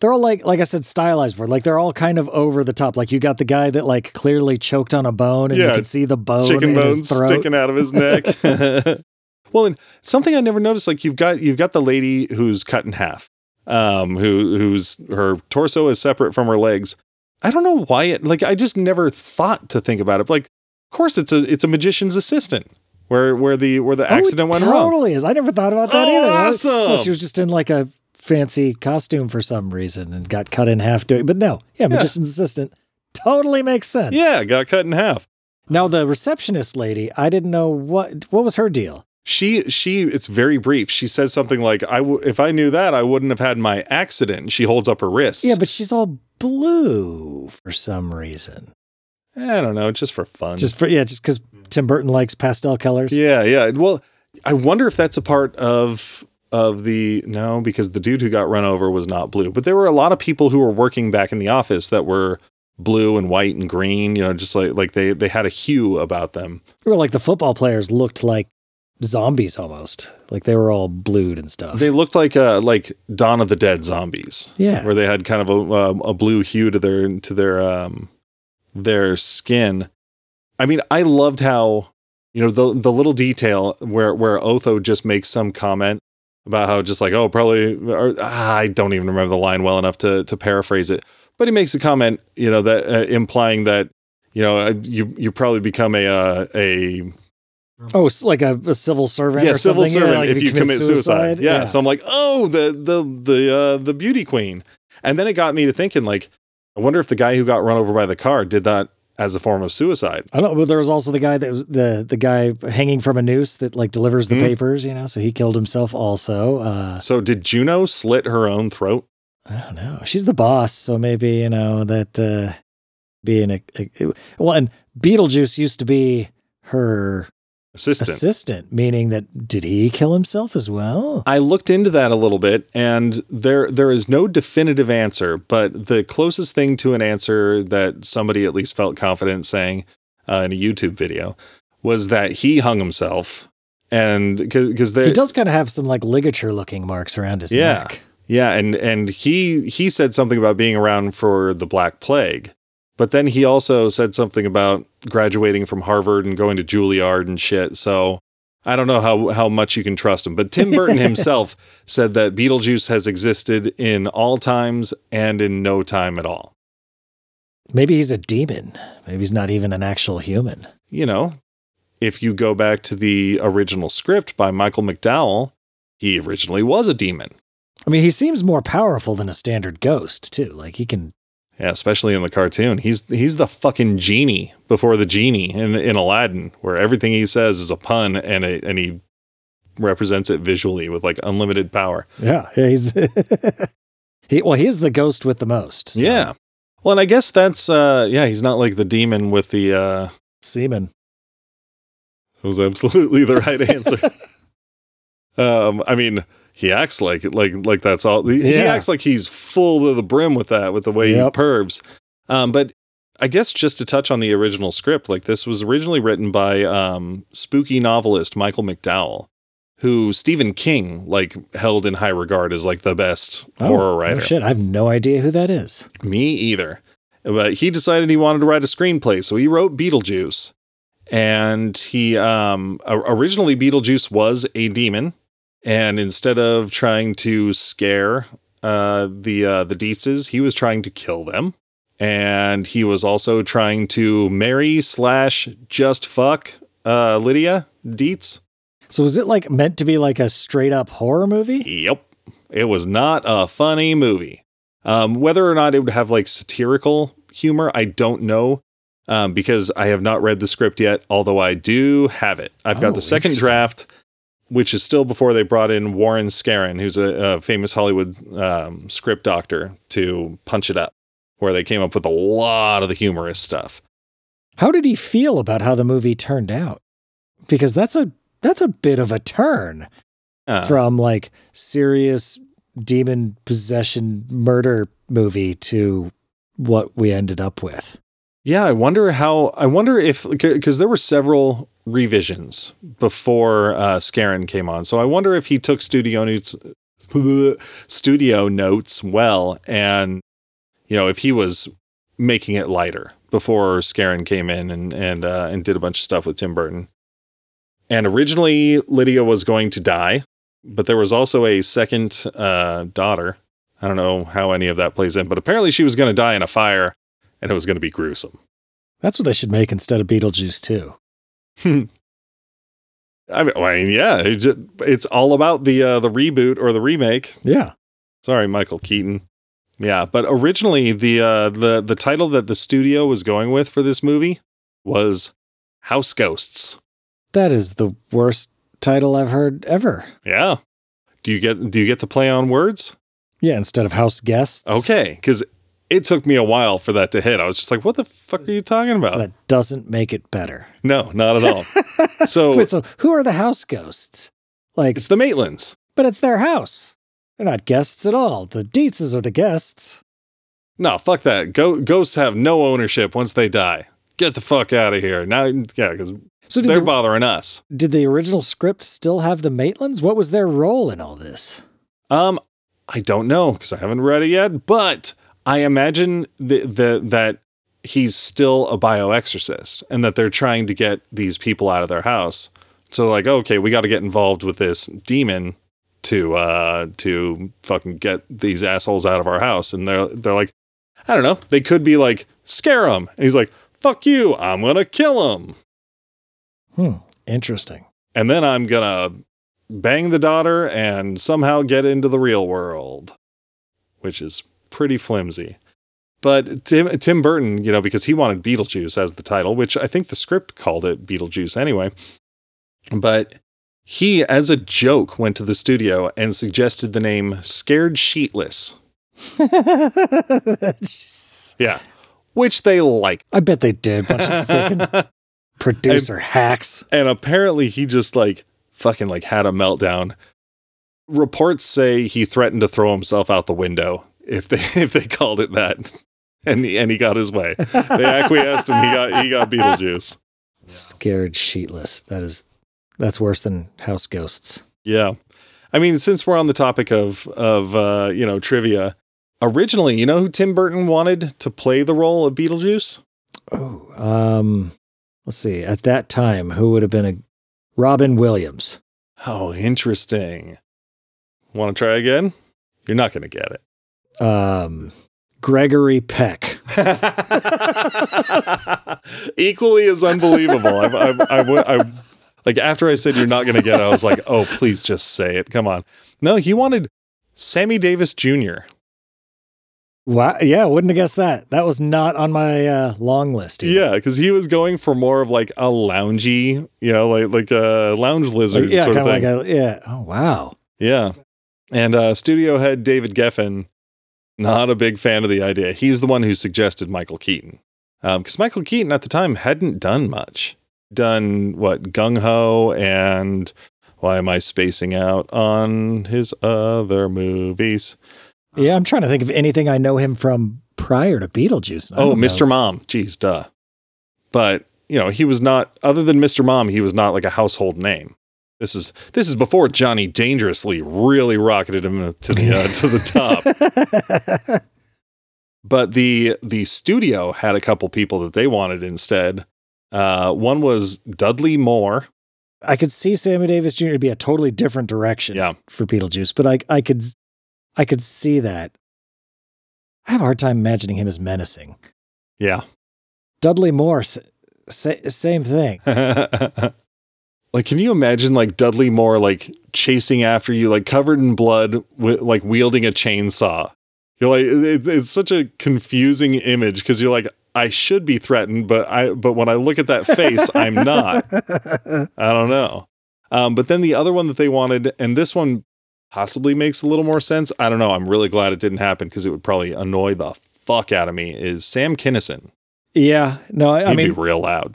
they're all like like I said, stylized for like they're all kind of over the top. Like you got the guy that like clearly choked on a bone and you can see the bone chicken in bones his throat. sticking out of his neck. well, and something I never noticed, like you've got you've got the lady who's cut in half. um, who who's her torso is separate from her legs. I don't know why it like I just never thought to think about it. Like, of course, it's a it's a magician's assistant where where the where the oh, accident oh, went wrong. Totally is. I never thought about that Oh, either. awesome. So she was just in like a fancy costume for some reason and got cut in half doing. But no, yeah, magician's assistant totally makes sense. Yeah, got cut in half. Now the receptionist lady, I didn't know what what was her deal. She she it's very brief. She says something like, "I w- if I knew that, I wouldn't have had my accident." She holds up her wrist. Yeah, but she's all blue for some reason. I don't know, just for fun. Just for yeah, just because Tim Burton likes pastel colors. yeah, yeah. Well, I wonder if that's a part of of the no, because the dude who got run over was not blue, but there were a lot of people who were working back in the office that were blue and white and green. You know, just like like they they had a hue about them. Or like the football players looked like zombies almost. Like they were all blued and stuff. They looked like uh like Dawn of the Dead zombies. yeah. where they had kind of a um, a blue hue to their to their um their skin. I mean, I loved how you know the the little detail where where Otho just makes some comment about how just like oh probably or, ah, I don't even remember the line well enough to to paraphrase it, but he makes a comment you know that uh, implying that you know uh, you you probably become a uh, a Oh, like a, a civil servant. yeah or civil something. servant Yeah, like if you commit suicide. Yeah. Yeah. So I'm like, oh, the the the uh, the beauty queen, and then it got me to thinking like, I wonder if the guy who got run over by the car did that as a form of suicide. I don't know. But there was also the guy that was the the guy hanging from a noose that like delivers the Mhm. papers. You know, so he killed himself also. Uh, So did Juno slit her own throat? I don't know. She's the boss, so maybe you know that uh, being a, a well, and Beetlejuice used to be her Assistant. assistant, meaning that did he kill himself as well? I looked into that a little bit, and there there is no definitive answer, but the closest thing to an answer that somebody at least felt confident saying uh, in a YouTube video was that he hung himself, and because he does kind of have some like ligature looking marks around his Yeah. neck. Yeah, and and he he said something about being around for the Black Plague, but then he also said something about graduating from Harvard and going to Juilliard and shit. So I don't know how how much you can trust him. But Tim Burton himself said that Beetlejuice has existed in all times and in no time at all. Maybe he's a demon. Maybe he's not even an actual human. You know, if you go back to the original script by Michael McDowell, he originally was a demon. I mean, he seems more powerful than a standard ghost too. Like he can. Yeah, especially in the cartoon. He's he's the fucking genie before the genie in in Aladdin, where everything he says is a pun and it, and he represents it visually with like unlimited power. Yeah, he's. he well, he's the ghost with the most. so, Yeah. Well, and I guess that's uh yeah, he's not like the demon with the uh semen. that was absolutely the right answer. um I mean, he acts like like like that's all he, he acts like he's full to the brim with that with the way Yep. he pervs. Um but I guess just to touch on the original script, like this was originally written by um spooky novelist Michael McDowell, who Stephen King like held in high regard as like the best horror writer. Oh shit! I have no idea who that is. Me either. But he decided he wanted to write a screenplay, so he wrote Beetlejuice. And he um originally Beetlejuice was a demon, and instead of trying to scare uh the uh the Deetzes, he was trying to kill them. And he was also trying to marry slash just fuck uh Lydia Deetz. So was it like meant to be like a straight up horror movie? Yep. It was not a funny movie. Um, whether or not it would have like satirical humor, I don't know. Um, because I have not read the script yet, although I do have it. I've got Oh, the second draft, which is still before they brought in Warren Skaaren, who's a, a famous Hollywood um, script doctor, to punch it up, where they came up with a lot of the humorous stuff. How did he feel about how the movie turned out? Because that's a that's a bit of a turn Uh, from like serious demon possession murder movie to what we ended up with. Yeah, I wonder how. I wonder if because there were several revisions before uh, came on, so I wonder if he took studio notes, studio notes well, and you know if he was making it lighter before Skaaren came in and and uh, and did a bunch of stuff with Tim Burton. And originally Lydia was going to die, but there was also a second uh, daughter I don't know how any of that plays in, but apparently she was going to die in a fire and it was going to be gruesome. That's what they should make instead of Beetlejuice too. I mean, well, yeah, it's all about the uh, the reboot or the remake. Yeah. Sorry, Michael Keaton. Yeah, but originally the uh, the the title that the studio was going with for this movie was House Ghosts. That is the worst title I've heard ever. Yeah. Do you get do you get the play on words? Yeah, instead of house guests. Okay, because it took me a while for that to hit. I was just like, "What the fuck are you talking about?" That doesn't make it better. no, not at all. so Wait, so who are the house ghosts? Like, it's the Maitlands. but it's their house. They're not guests at all. The Deetzes are the guests. No, fuck that. Go- ghosts have no ownership once they die. Get the fuck out of here. Now, yeah, because So they're the, bothering us. did the original script still have the Maitlands? What was their role in all this? Um, I don't know because I haven't read it yet, but I imagine the, the, that he's still a bioexorcist and that they're trying to get these people out of their house. So like, okay, we got to get involved with this demon to uh to fucking get these assholes out of our house. And they're they're like, I don't know. They could be like, scare him, and he's like, fuck you, I'm gonna kill him, Hmm. Interesting. and then I'm gonna bang the daughter and somehow get into the real world, which is pretty flimsy. But Tim Tim Burton, you know, because he wanted Beetlejuice as the title, which I think the script called it Beetlejuice anyway. But he, as a joke, went to the studio and suggested the name Scared Sheetless. Yeah. Which they liked. I bet they did. Bunch of freaking producer hacks. And apparently he just like fucking like had a meltdown. Reports say he threatened to throw himself out the window if they if they called it that. And he, and he got his way. They acquiesced and he got he got Beetlejuice. Scared sheetless. That is that's worse than house ghosts. Yeah. I mean, since we're on the topic of of uh, you know, trivia, originally, you know who Tim Burton wanted to play the role of Beetlejuice? Oh, um, let's see. At that time, who would have been a Robin Williams? Oh, interesting. Want to try again? You're not going to get it. Um, Gregory Peck. Equally as unbelievable. I, I, I, I, like after I said you're not going to get it, I was like, oh, please just say it. Come on. No, he wanted Sammy Davis Jr. Wow. Yeah, wouldn't have guessed that. That was not on my uh, long list. either. Yeah, because he was going for more of like a loungy, you know, like like a lounge lizard Like, yeah, sort of kind thing. of like a yeah. Oh wow. yeah, and uh, studio head David Geffen, not a big fan of the idea. He's the one who suggested Michael Keaton, um, because Michael Keaton at the time hadn't done much. Done what Gung Ho and why am I spacing out on his other movies? Yeah, I'm trying to think of anything I know him from prior to Beetlejuice. Oh, don't know. Mr. Mom. Jeez, duh. But, you know, he was not other than Mr. Mom, he was not like a household name. This is this is before Johnny Dangerously really rocketed him to the uh, to the top. But the the studio had a couple people that they wanted instead. Uh, one was Dudley Moore. I could see Sammy Davis Jr. to be a totally different direction Yeah. for Beetlejuice, but I I could I could see that. I have a hard time imagining him as menacing. Yeah. Dudley Moore, sa- same thing. like, can you imagine like Dudley Moore like chasing after you, like covered in blood, with like wielding a chainsaw? You're like, it, it's such a confusing image because you're like, I should be threatened, but I, but when I look at that face, I'm not. I don't know. Um, but then the other one that they wanted, and this one possibly makes a little more sense. I don't know. I'm really glad it didn't happen because it would probably annoy the fuck out of me. Is Sam Kinison? yeah, no, I, I mean, be real loud.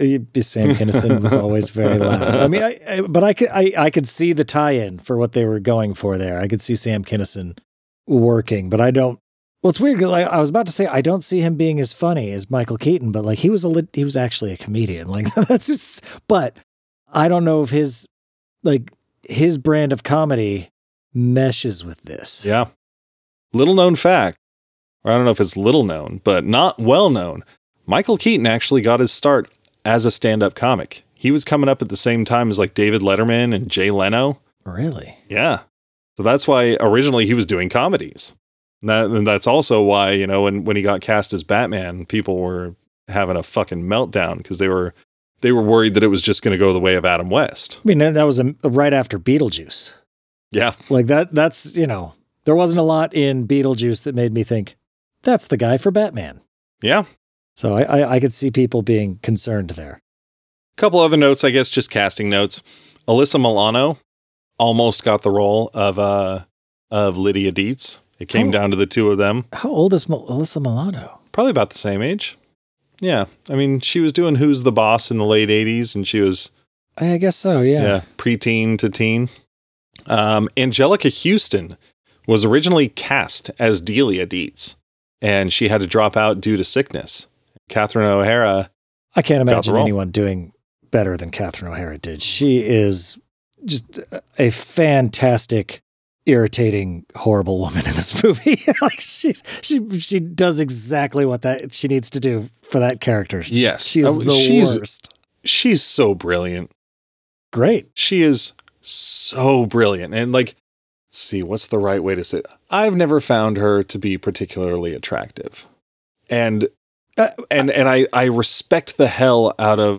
Sam Kinison was always very loud. I mean, I, I, but I could I, I could see the tie-in for what they were going for there. I could see Sam Kinison working, but I don't. Well, it's weird because I, I was about to say I don't see him being as funny as Michael Keaton, but like he was a he was actually a comedian. Like that's just. But I don't know if his like his brand of comedy meshes with this. Yeah. Little known fact, or I don't know if it's little known, but not well known. Michael Keaton actually got his start as a stand up comic. He was coming up at the same time as like David Letterman and Jay Leno. Really. Yeah. So that's why originally he was doing comedies. That, and that's also why, you know, when, when he got cast as Batman, people were having a fucking meltdown because they were they were worried that it was just going to go the way of Adam West. I mean, that was a, right after Beetlejuice. Yeah. Like that that's, you know, there wasn't a lot in Beetlejuice that made me think that's the guy for Batman. Yeah. So I, I, I could see people being concerned there. A couple other notes, I guess, just casting notes. Alyssa Milano almost got the role of uh of Lydia Deetz. It came Oh. down to the two of them. How old is Mel- Alyssa Milano? Probably about the same age. Yeah. I mean, she was doing Who's the Boss in the late 80s, and she was, I guess so, yeah. yeah, preteen to teen. Um, Anjelica Huston was originally cast as Delia Deetz, and she had to drop out due to sickness. Catherine O'Hara I can't imagine anyone doing better than Catherine O'Hara did. She is just a fantastic, irritating, horrible woman in this movie. like she's she she does exactly what that she needs to do for that character. Yes. She is Oh, the she's- worst. she's so brilliant. Great. She is so brilliant. And like, see, what's the right way to say it? I've never found her to be particularly attractive. And Uh, and and I I respect the hell out of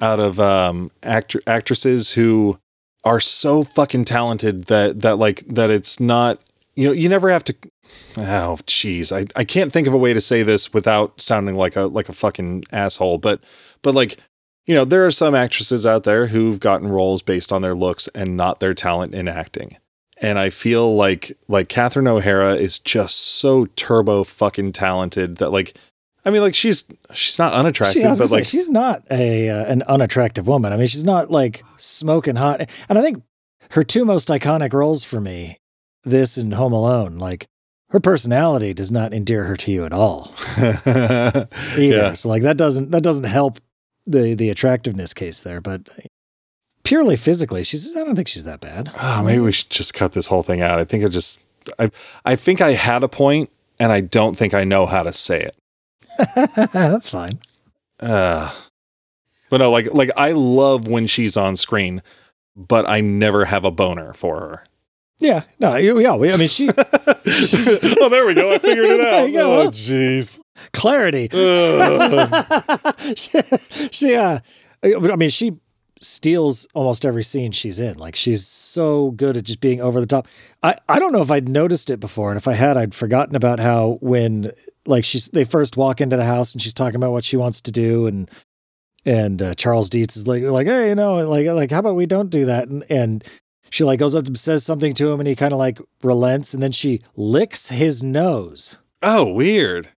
out of um actresses who are so fucking talented that that like that it's not you know you never have to oh jeez. I I can't think of a way to say this without sounding like a like a fucking asshole but but like you know there are some actresses out there who've gotten roles based on their looks and not their talent in acting. And I feel like like Catherine O'Hara is just so turbo fucking talented that like I mean like she's she's not unattractive She, but say, like she's not a uh, an unattractive woman. I mean, she's not like smoking hot. And I think her two most iconic roles for me, this and Home Alone, like her personality does not endear her to you at all either. Yeah. So like that doesn't that doesn't help the the attractiveness case there. But purely physically, she's I don't think she's that bad. oh, maybe we should just cut this whole thing out. I think I just I I think I had a point and I don't think I know how to say it. That's fine. Uh, but no, like like I love when she's on screen, but I never have a boner for her. Yeah. No. Yeah. we- I mean, she oh, there we go. I figured it out. go. Oh, jeez. clarity. She, she, uh, I mean, she steals almost every scene she's in. Like she's so good at just being over the top. I, I don't know if I'd noticed it before, and if I had, I'd forgotten about how when like she's they first walk into the house and she's talking about what she wants to do, and and uh, Charles Deetz is like like hey, you know, like like how about we don't do that, and and. She like goes up and says something to him, and he kind of like relents, and then she licks his nose. oh, weird.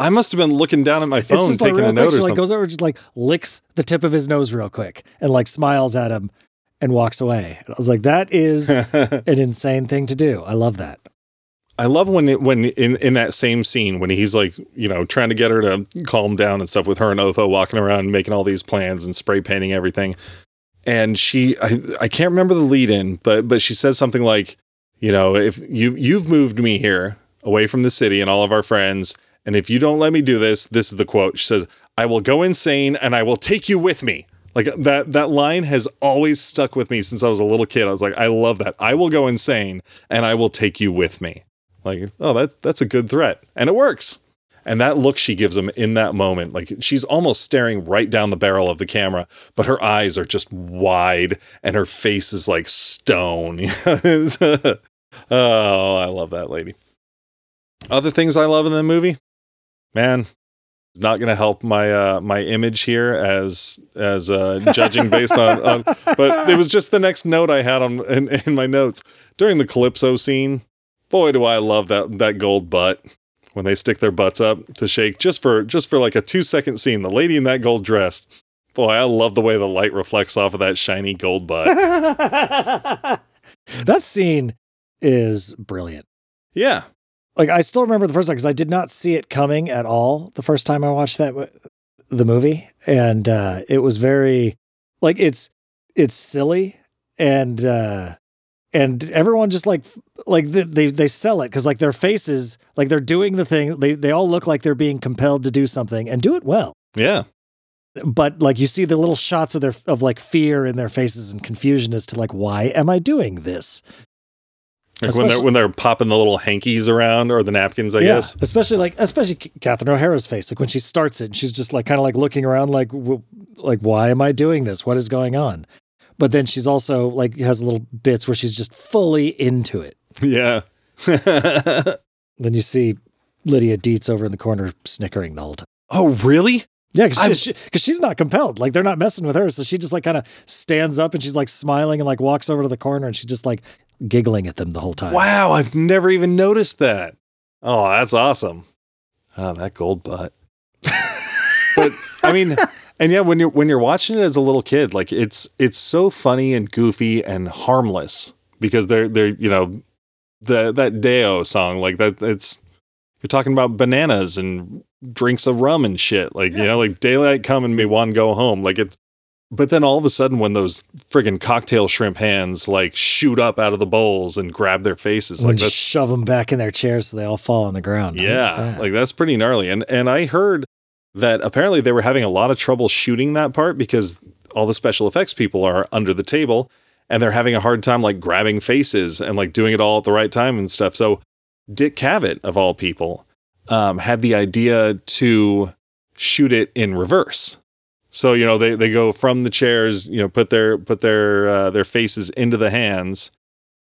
I must have been looking down at my phone just like taking real a quick. note or She like something. goes over, just like licks the tip of his nose real quick, and like smiles at him, and walks away. And I was like, that is an insane thing to do. I love that. I love when it, when in in that same scene when he's like you know trying to get her to calm down and stuff with her and Otho walking around making all these plans and spray painting everything, and she I I can't remember the lead in but but she says something like you know if you you've moved me here away from the city and all of our friends and if you don't let me do this this is the quote she says I will go insane and I will take you with me. Like that that line has always stuck with me since I was a little kid. I was like, I love that. I will go insane and I will take you with me. Like, oh, that that's a good threat. And it works. And that look she gives him in that moment, like she's almost staring right down the barrel of the camera, but her eyes are just wide and her face is like stone. oh, I love that lady. Other things I love in the movie, man, not going to help my uh, my image here as as uh, judging based on, on, but it was just the next note I had on in, in my notes during the calypso scene. Boy, do I love that that gold butt when they stick their butts up to shake just for just for like a two second scene. The lady in that gold dress. Boy, I love the way the light reflects off of that shiny gold butt. that scene is brilliant. Yeah. Like I still remember the first time because I did not see it coming at all the first time I watched that the movie, and uh, it was very like it's it's silly and uh, and everyone just like like they they sell it because like their faces like they're doing the thing they they all look like they're being compelled to do something and do it well. Yeah. but like you see the little shots of their of like fear in their faces and confusion as to like why am I doing this Like when they're when they're popping the little hankies around or the napkins, I guess. especially like especially Catherine O'Hara's face, like when she starts it, and she's just like kind of like looking around, like w- like why am I doing this? What is going on? But then she's also like has little bits where she's just fully into it. Yeah. Then you see Lydia Deetz over in the corner snickering the whole time. oh, really? Yeah, because she, 'cause she's not compelled. Like they're not messing with her, so she just like kind of stands up and she's like smiling and like walks over to the corner and she's just like giggling at them the whole time. Wow, I've never even noticed that. Oh, that's awesome. Oh, that gold butt. but I mean, and yeah, when you're when you're watching it as a little kid, like it's it's so funny and goofy and harmless because they're they're you know the that Day-O song like that it's you're talking about bananas and drinks of rum and shit like you know like daylight come and me one go home like it's but then all of a sudden when those friggin' cocktail shrimp hands like shoot up out of the bowls and grab their faces like shove them back in their chairs so they all fall on the ground. yeah, like that's pretty gnarly. And and I heard that apparently they were having a lot of trouble shooting that part because all the special effects people are under the table and they're having a hard time like grabbing faces and like doing it all at the right time and stuff. So Dick Cavett of all people um, had the idea to shoot it in reverse. So you know they they go from the chairs, you know, put their put their uh, their faces into the hands,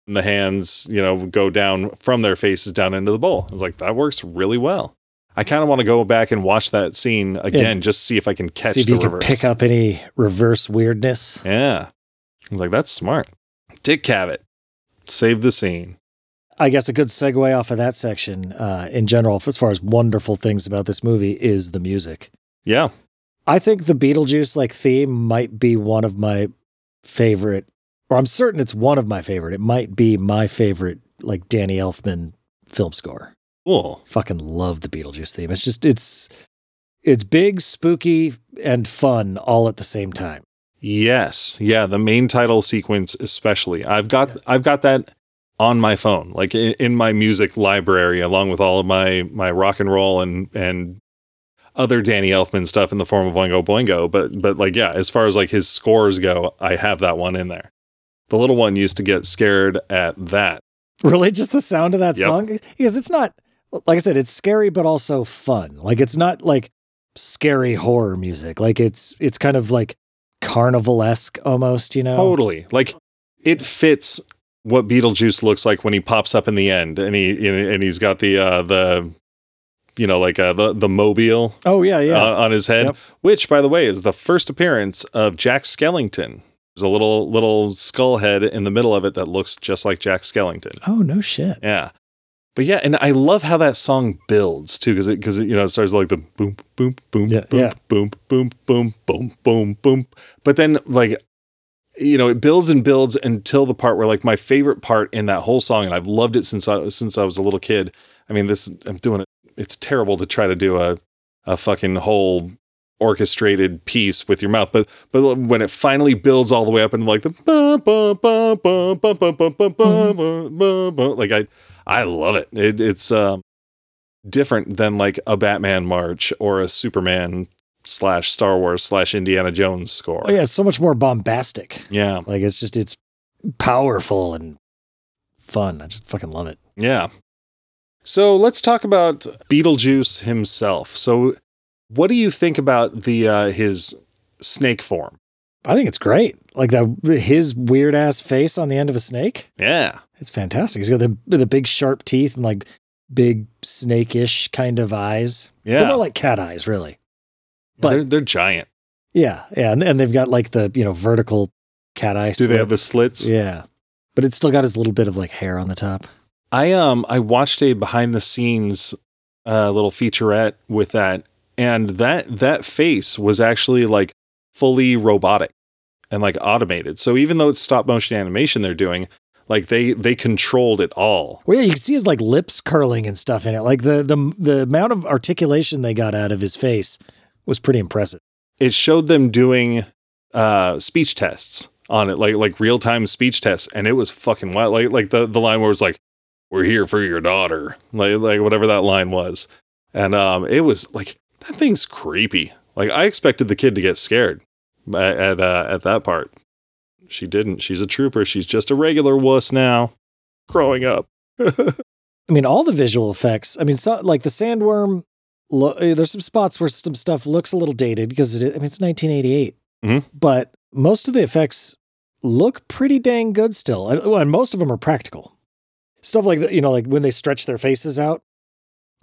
and the hands, you know, go down from their faces down into the bowl. I was like, that works really well. I kind of want to go back and watch that scene again, just see if I can catch See if the you can reverse. pick up any reverse weirdness. Yeah, I was like, that's smart. Dick Cavett, save the scene. I guess a good segue off of that section, uh, in general, as far as wonderful things about this movie, is the music. Yeah, I think the Beetlejuice like theme might be one of my favorite, or I'm certain it's one of my favorite. It might be my favorite, like Danny Elfman film score. cool. Fucking love the Beetlejuice theme. It's just it's it's big, spooky, and fun all at the same time. Yes, yeah, the main title sequence especially. I've got I've got that on my phone, like in, in my music library, along with all of my my rock and roll and and other Danny Elfman stuff in the form of Oingo Boingo. But but like yeah, as far as like his scores go, I have that one in there. The little one used to get scared at that. Really, just the sound of that Yep. song because it's not like I said, it's scary but also fun. Like it's not like scary horror music. Like it's it's kind of like carnival esque almost. You know, Totally. Like it fits what Beetlejuice looks like when he pops up in the end and he and he's got the uh the you know like uh, the the mobile Oh yeah, yeah. uh, on his head, Yep. which by the way is the first appearance of Jack Skellington. There's a little little skull head in the middle of it that looks just like Jack Skellington. oh no shit. Yeah. But yeah, and I love how that song builds too, because it because it, you know it starts like the boom boom boom Yeah, boom yeah. boom boom boom boom boom boom, but then like you know it builds and builds until the part where like my favorite part in that whole song, and I've loved it since I since I was a little kid. I mean, this I'm doing it it's terrible to try to do a a fucking whole orchestrated piece with your mouth. But but when it finally builds all the way up and like the like I I love it. it it's um, different than like a Batman march or a Superman slash Star Wars slash Indiana Jones score. Oh yeah, it's so much more bombastic. Yeah, like it's just it's powerful and fun. I just fucking love it. Yeah. So let's talk about Beetlejuice himself. So, what do you think about the uh, his snake form? I think it's great. Like that his weird ass face on the end of a snake. Yeah, It's fantastic. He's got the the big sharp teeth and like big snake-ish kind of eyes. Yeah, They're more like cat eyes, really. But- they're they're giant. Yeah, yeah, and, and they've got like the you know vertical cat eye. Do they have the slits? Yeah, but it's still got his little bit of like hair on the top. I um I watched a behind the scenes uh, little featurette with that, and that that face was actually like fully robotic and like automated. So even though it's stop motion animation they're doing, like they they controlled it all. Well, yeah, you can see his like lips curling and stuff in it. Like the the the amount of articulation they got out of his face was pretty impressive. It showed them doing uh speech tests on it, like like real time speech tests, and it was fucking wild. Like like the the line where it's like, "We're here for your daughter," like like whatever that line was, and um it was like that thing's creepy. Like I expected the kid to get scared at at, uh, at that part. She didn't. She's a trooper. She's just a regular wuss now. growing up. I mean, all the visual effects. I mean, so, like the sandworm. Lo- uh, there's some spots where some stuff looks a little dated because it. I mean, it's 1988, Mhm. but most of the effects look pretty dang good still, and, well, and most of them are practical. Stuff like that, you know, like when they stretch their faces out,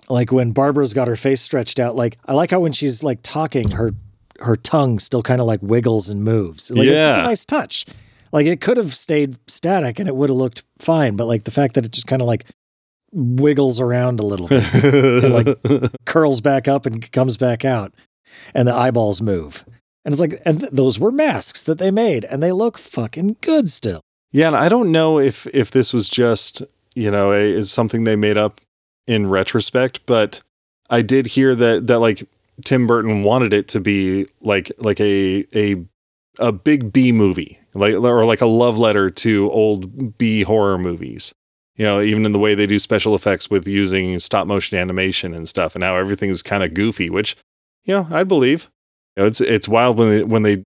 like when Barbara's got her face stretched out. Like I like how when she's like talking, her her tongue still kind of like wiggles and moves. Like it's just a nice touch. Like it could have stayed static and it would have looked fine, but like the fact that it just kind of like wiggles around a little bit, like- curls back up and comes back out, and the eyeballs move. And it's like, and th- those were masks that they made, and they look fucking good still. yeah, and I don't know if if this was just you know is something they made up in retrospect, but I did hear that that like Tim Burton wanted it to be like like a a a big B movie, like or like a love letter to old B horror movies. You know, even in the way they do special effects with using stop motion animation and stuff, and how everything's kind of goofy, which you know I believe. You know, it's it's wild when they when they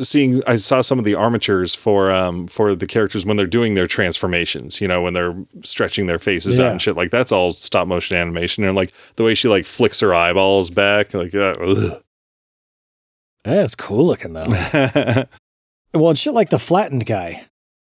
seeing I saw some of the armatures for um for the characters when they're doing their transformations, you know, when they're stretching their faces Yeah. out and shit like that's all stop motion animation and like the way she like flicks her eyeballs back like that. That's cool looking though. well, and shit like the flattened guy.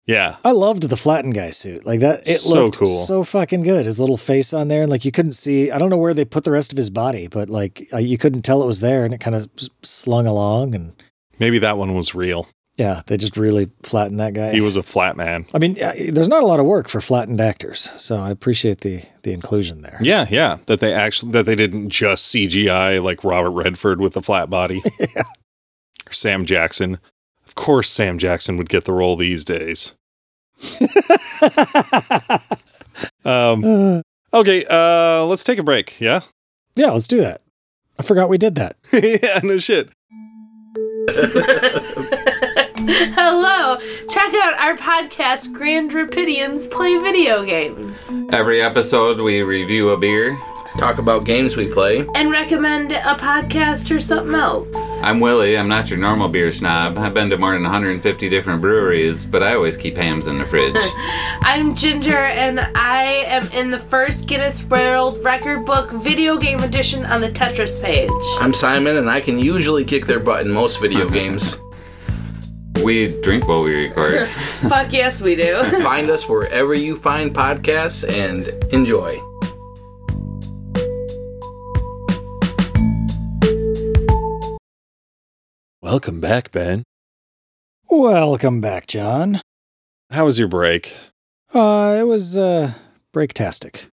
yeah. I loved the flattened guy suit. Like that, it So looked cool. so fucking good. His little face on there, and like you couldn't see. I don't know where they put the rest of his body, but like uh, you couldn't tell it was there, and it kind of slung along. And Maybe that one was real. yeah, they just really flattened that guy. He was a flat man. I mean, uh, there's not a lot of work for flattened actors, so I appreciate the the inclusion there. Yeah, yeah. That they actually that they didn't just CGI like Robert Redford with a flat body. Or Sam Jackson. Of course Sam Jackson would get the role these days. Um okay, uh let's take a break, yeah? yeah, let's do that. I forgot we did that. yeah, no shit. Hello! Check out our podcast, Grand Rapidians Play Video Games, Every episode, we review a beer. Talk about games we play. and recommend a podcast or something else. I'm Willie. I'm not your normal beer snob. I've been to more than 150 different breweries, but I always keep hams in the fridge. I'm Ginger, and I am in the first Guinness World Record Book video game edition on the Tetris page. I'm Simon, and I can usually kick their butt in most video games. we drink while we record. Fuck yes, we do. Find us wherever you find podcasts and enjoy. Welcome back, Ben. Welcome back, John. How was your break? Uh, it was uh, breaktastic.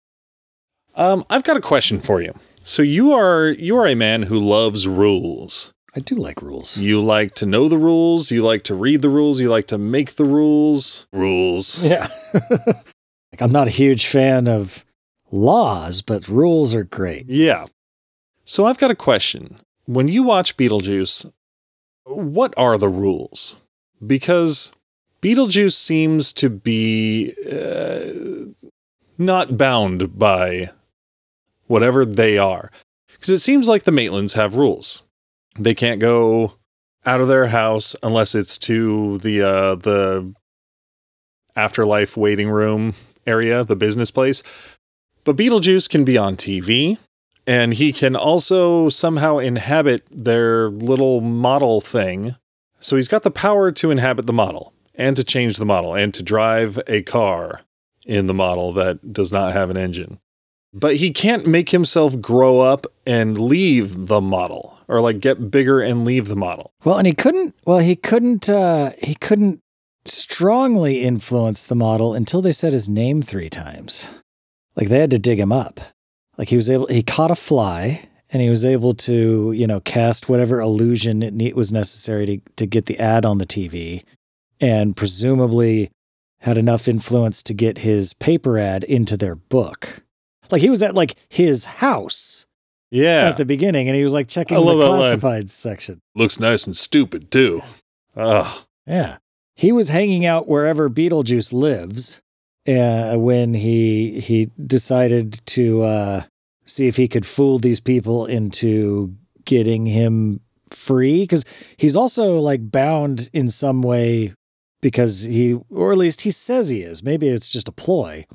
Um, I've got a question for you. So you are you are a man who loves rules. I do like rules. You like to know the rules, you like to read the rules, you like to make the rules. Rules. Yeah. like I'm not a huge fan of laws, but rules are great. Yeah. So I've got a question. When you watch Beetlejuice, what are the rules? Because Beetlejuice seems to be uh, not bound by whatever they are. Because it seems like the Maitlands have rules. They can't go out of their house unless it's to the uh, the afterlife waiting room area, the business place. But Beetlejuice can be on TV, and he can also somehow inhabit their little model thing. So he's got the power to inhabit the model and to change the model and to drive a car in the model that does not have an engine. But he can't make himself grow up and leave the model or like get bigger and leave the model. Well, and he couldn't. Well, he couldn't. Uh, he couldn't strongly influence the model until they said his name three times. Like they had to dig him up. Like he was able. He caught a fly, and he was able to, you know, cast whatever illusion it ne- was necessary to to get the ad on the TV, and presumably had enough influence to get his paper ad into their book. Like he was at like his house Yeah. at the beginning, and he was like checking the love that line. classifieds section. Looks nice and stupid too. Ugh. Yeah. He was hanging out wherever Beetlejuice lives uh, when he he decided to uh, see if he could fool these people into getting him free because he's also like bound in some way because he, or at least he says he is. Maybe it's just a ploy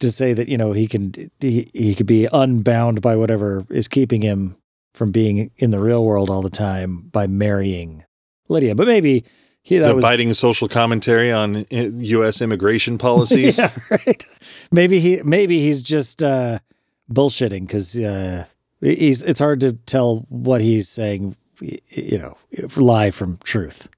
to say that you know he can he, he could be unbound by whatever is keeping him from being in the real world all the time by marrying Lydia. But maybe he that was biting social commentary on U.S. immigration policies? yeah, right. Maybe he maybe he's just uh, bullshitting because uh, he's it's hard to tell what he's saying, you know, lie from truth.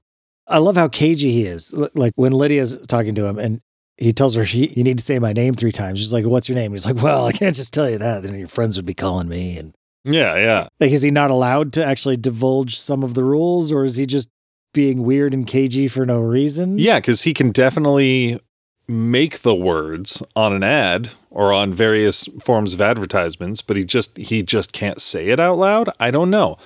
I love how cagey he is. Like when Lydia's talking to him and he tells her, "You need to say my name three times." She's like, "What's your name?" He's like, "Well, I can't just tell you that. Then your friends would be calling me." And yeah, yeah. like, is he not allowed to actually divulge some of the rules, or is he just being weird and cagey for no reason? Yeah, because he can definitely make the words on an ad or on various forms of advertisements, but he just he just can't say it out loud. I don't know.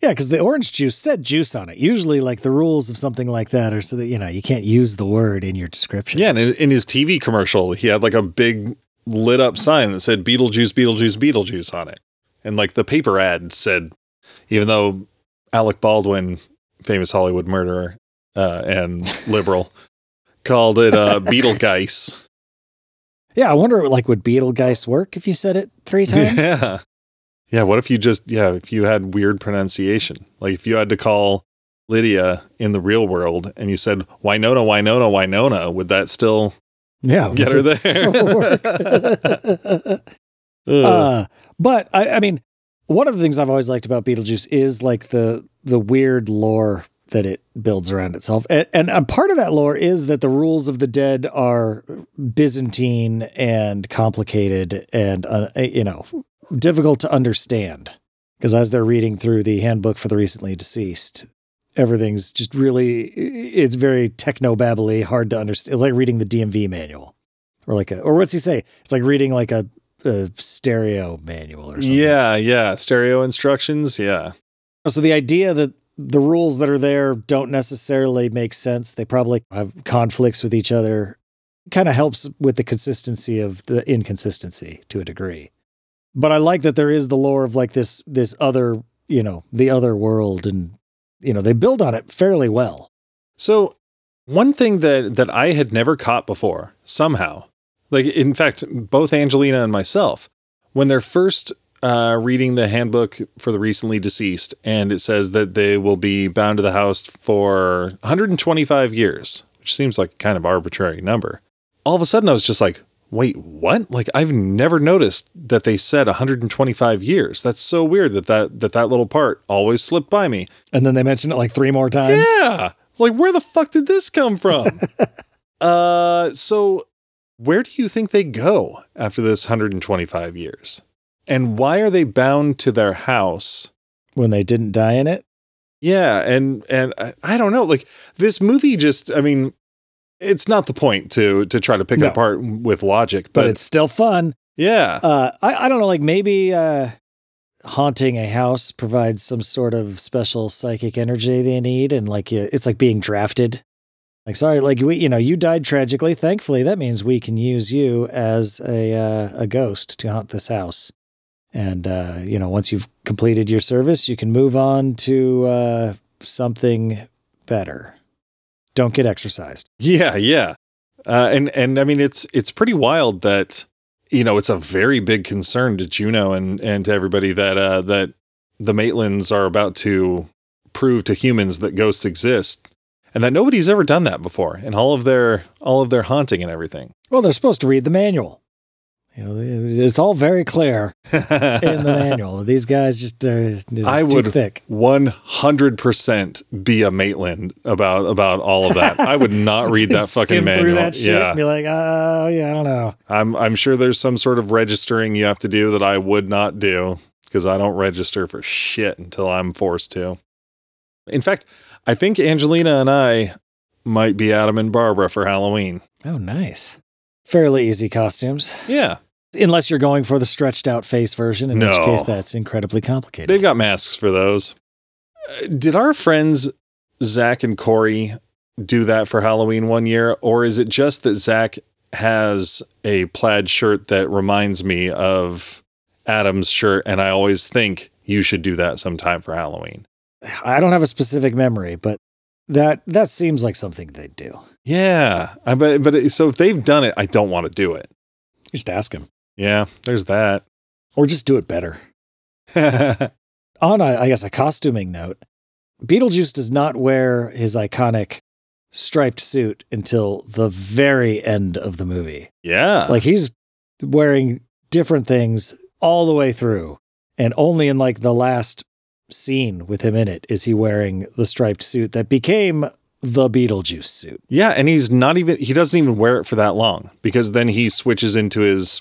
Yeah, because the orange juice said juice on it. Usually, like the rules of something like that are so that you know you can't use the word in your description. Yeah, and in, in his TV commercial, he had like a big lit up sign that said Beetlejuice, Beetlejuice, Beetlejuice on it. And like the paper ad said, even though Alec Baldwin, famous Hollywood murderer uh, and liberal, called it uh, Beetlegeist. yeah. I wonder, like, would Beetlegeist work if you said it three times? Yeah. Yeah. What if you just, yeah, if you had weird pronunciation? Like if you had to call Lydia in the real world and you said Winona, Winona, Winona, would that still yeah. get her would it still there? work? uh, but I, I mean, one of the things I've always liked about Beetlejuice is like the the weird lore that it builds around itself, and, and part of that lore is that the rules of the dead are Byzantine and complicated, and uh, you know difficult to understand. Because as they're reading through the handbook for the recently deceased, everything's just really it's very techno babbly, hard to understand. It's like reading the DMV manual, or like a or what's he say? It's like reading like a, a stereo manual or something. Yeah, yeah. Stereo instructions. Yeah. So the idea that the rules that are there don't necessarily make sense. They probably have conflicts with each other. Kind of helps with the consistency of the inconsistency to a degree. But I like that there is the lore of like this this other, you know, the other world and you know, they build on it fairly well. So one thing that that I had never caught before, somehow, like in fact, both Angelina and myself, when they're first uh, reading the handbook for the recently deceased, and it says that they will be bound to the house for 125 years, which seems like kind of arbitrary number. All of a sudden, I was just like, "Wait, what?" Like I've never noticed that they said 125 years. That's so weird that that that that little part always slipped by me. And then they mentioned it like three more times. Yeah. It's like, where the fuck did this come from? uh, so where do you think they go after this 125 years? And why are they bound to their house? When they didn't die in it. Yeah, and and I, I don't know. Like this movie, just I mean, it's not the point to to try to pick No. it apart with logic, But, but, it's still fun. yeah, Uh, I, I don't know, like maybe uh, haunting a house provides some sort of special psychic energy they need, and like it's like being drafted. Like, sorry, like we, you know, you died tragically. Thankfully, that means we can use you as a uh, a ghost to haunt this house. And uh, you know, once you've completed your service, you can move on to uh, something better. Don't get exercised. Yeah, yeah. Uh, and and I mean it's it's pretty wild that you know it's a very big concern to Juno and and to everybody that uh that the Maitlands are about to prove to humans that ghosts exist and that nobody's ever done that before in all of their all of their haunting and everything. Well, they're supposed to read the manual. You know, it's all very clear in the manual. These guys just are I would thick. One hundred percent be a Maitland about about all of that. I would not read that fucking manual. that yeah, be like, oh yeah, I don't know. I'm I'm sure there's some sort of registering you have to do that I would not do because I don't register for shit until I'm forced to. In fact, I think Angelina and I might be Adam and Barbara for Halloween. Oh, nice. Fairly easy costumes, Yeah, unless you're going for the stretched out face version, in which case that's incredibly complicated. they've got masks for those. Uh, Did our friends Zach and Corey do that for Halloween one year, or is it just that Zach has a plaid shirt that reminds me of Adam's shirt, and I always think you should do that sometime for Halloween? I don't have a specific memory, but That that seems like something they'd do. Yeah, I but but it- so if they've done it, I don't want to do it. Just ask him, Yeah, there's that. or just do it better. On, a, I guess, a costuming note, Beetlejuice does not wear his iconic striped suit until the very end of the movie. yeah, Like he's wearing different things all the way through, and only in like the last scene with him in it is he wearing the striped suit that became the Beetlejuice suit. yeah, and he's not even he doesn't even wear it for that long because then he switches into his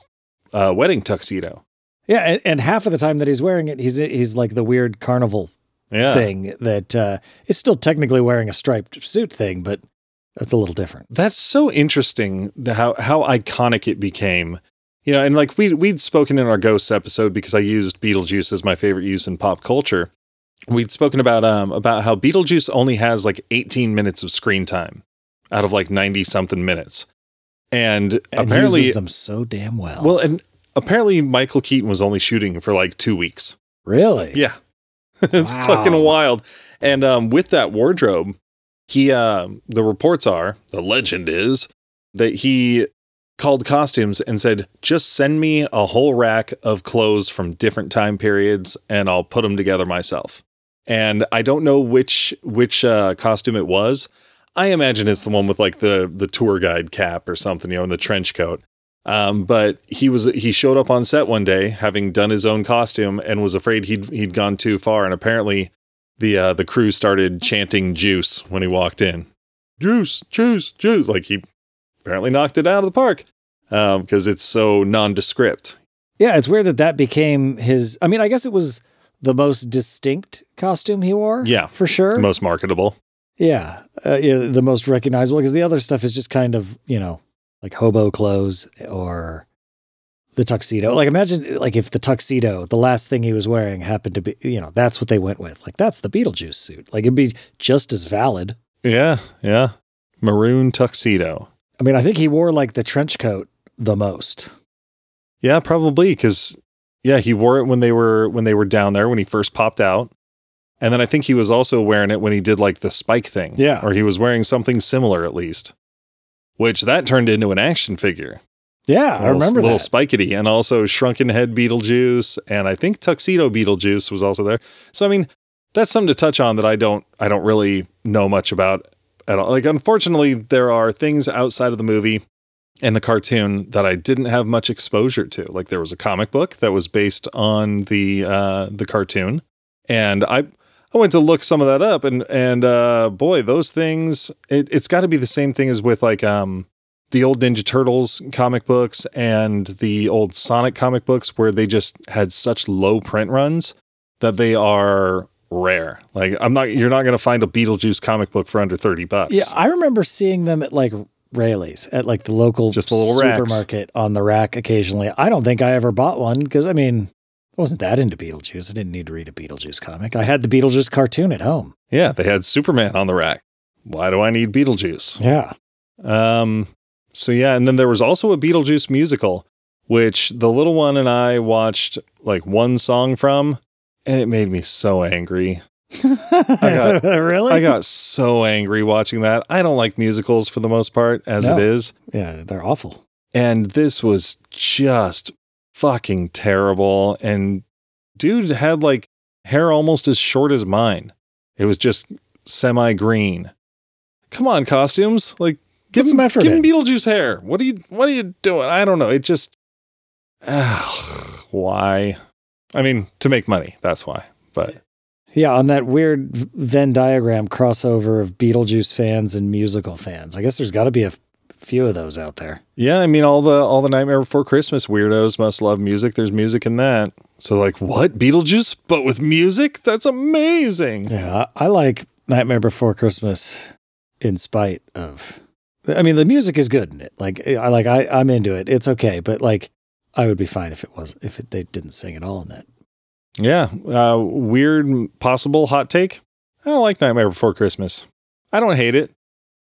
uh, wedding tuxedo. Yeah, and, and half of the time that he's wearing it, he's he's like the weird carnival Yeah, thing that uh, it's still technically wearing a striped suit thing, but that's a little different. That's so interesting the, how how iconic it became. You know, and like we we'd spoken in our ghosts episode because I used Beetlejuice as my favorite use in pop culture. We'd spoken about um about how Beetlejuice only has like 18 minutes of screen time out of like 90 something minutes. And, And apparently uses them so damn well. well and apparently Michael Keaton was only shooting for like 2 weeks. really? Yeah. it's Wow. fucking wild. And um, with that wardrobe, he uh, the reports are, the legend is that he called costumes and said, "Just send me a whole rack of clothes from different time periods and I'll put them together myself." And I don't know which which uh, costume it was. I imagine it's the one with like the the tour guide cap or something, you know, and the trench coat. Um, but he was he showed up on set one day having done his own costume and was afraid he'd he'd gone too far and apparently the uh, the crew started chanting juice when he walked in. Juice, juice, juice. Like he apparently knocked it out of the park because it's so nondescript. Yeah, it's weird that that became his. I mean, I guess it was the most distinct costume he wore. Yeah. for sure. Most marketable. Yeah, uh, yeah, the most recognizable because the other stuff is just kind of you know like hobo clothes or the tuxedo. Like imagine like if the tuxedo, the last thing he was wearing, happened to be you know that's what they went with. Like that's the Beetlejuice suit. Like it'd be just as valid. Yeah, yeah. Maroon tuxedo. I mean, I think he wore like the trench coat the most. Yeah, probably because yeah, he wore it when they were when they were down there when he first popped out, and then I think he was also wearing it when he did like the spike thing. Yeah. or he was wearing something similar at least, which that turned into an action figure. Yeah, I Little- remember little that. spikety, and also shrunken head Beetlejuice, and I think tuxedo Beetlejuice was also there. So I mean, that's something to touch on that I don't I don't really know much about at all. Like unfortunately, there are things outside of the movie and the cartoon that I didn't have much exposure to. Like there was a comic book that was based on the uh, the cartoon, and I I went to look some of that up, and and uh, boy, those things it, it's got to be the same thing as with like um the old Ninja Turtles comic books and the old Sonic comic books, where they just had such low print runs that they are rare. Like I'm not you're not going to find a Beetlejuice comic book for under 30 bucks. Yeah, I remember seeing them at like Raley's at like the local Just the little racks. supermarket on the rack occasionally. I don't think I ever bought one because I mean, I wasn't that into Beetlejuice. I didn't need to read a Beetlejuice comic. I had the Beetlejuice cartoon at home. Yeah, they had Superman on the rack. Why do I need Beetlejuice? Yeah. Um, so yeah, and then there was also a Beetlejuice musical, which the little one and I watched like one song from, and it made me so angry. got- really? I got so angry watching that. I don't like musicals for the most part, as No. it is. yeah, they're awful. And this was just fucking terrible. And dude had like hair almost as short as mine. It was just semi green. Come on, costumes. Like give Put some him, effort give him. Beetlejuice hair. What are you what are you doing? I don't know. It just ah, why? I mean, to make money, that's why. But Yeah, on that weird Venn diagram crossover of Beetlejuice fans and musical fans. I guess there's got to be a few of those out there. Yeah, I mean all the all the Nightmare Before Christmas weirdos must love music. There's music in that. So like, what Beetlejuice, but with music? That's amazing. Yeah, I, I like Nightmare Before Christmas in spite of. I mean, the music is good in it. Like I like I I'm into it. It's okay, but like I would be fine if it was if it, they didn't sing at all in that. Yeah, uh, weird possible hot take. I don't like Nightmare Before Christmas. I don't hate it,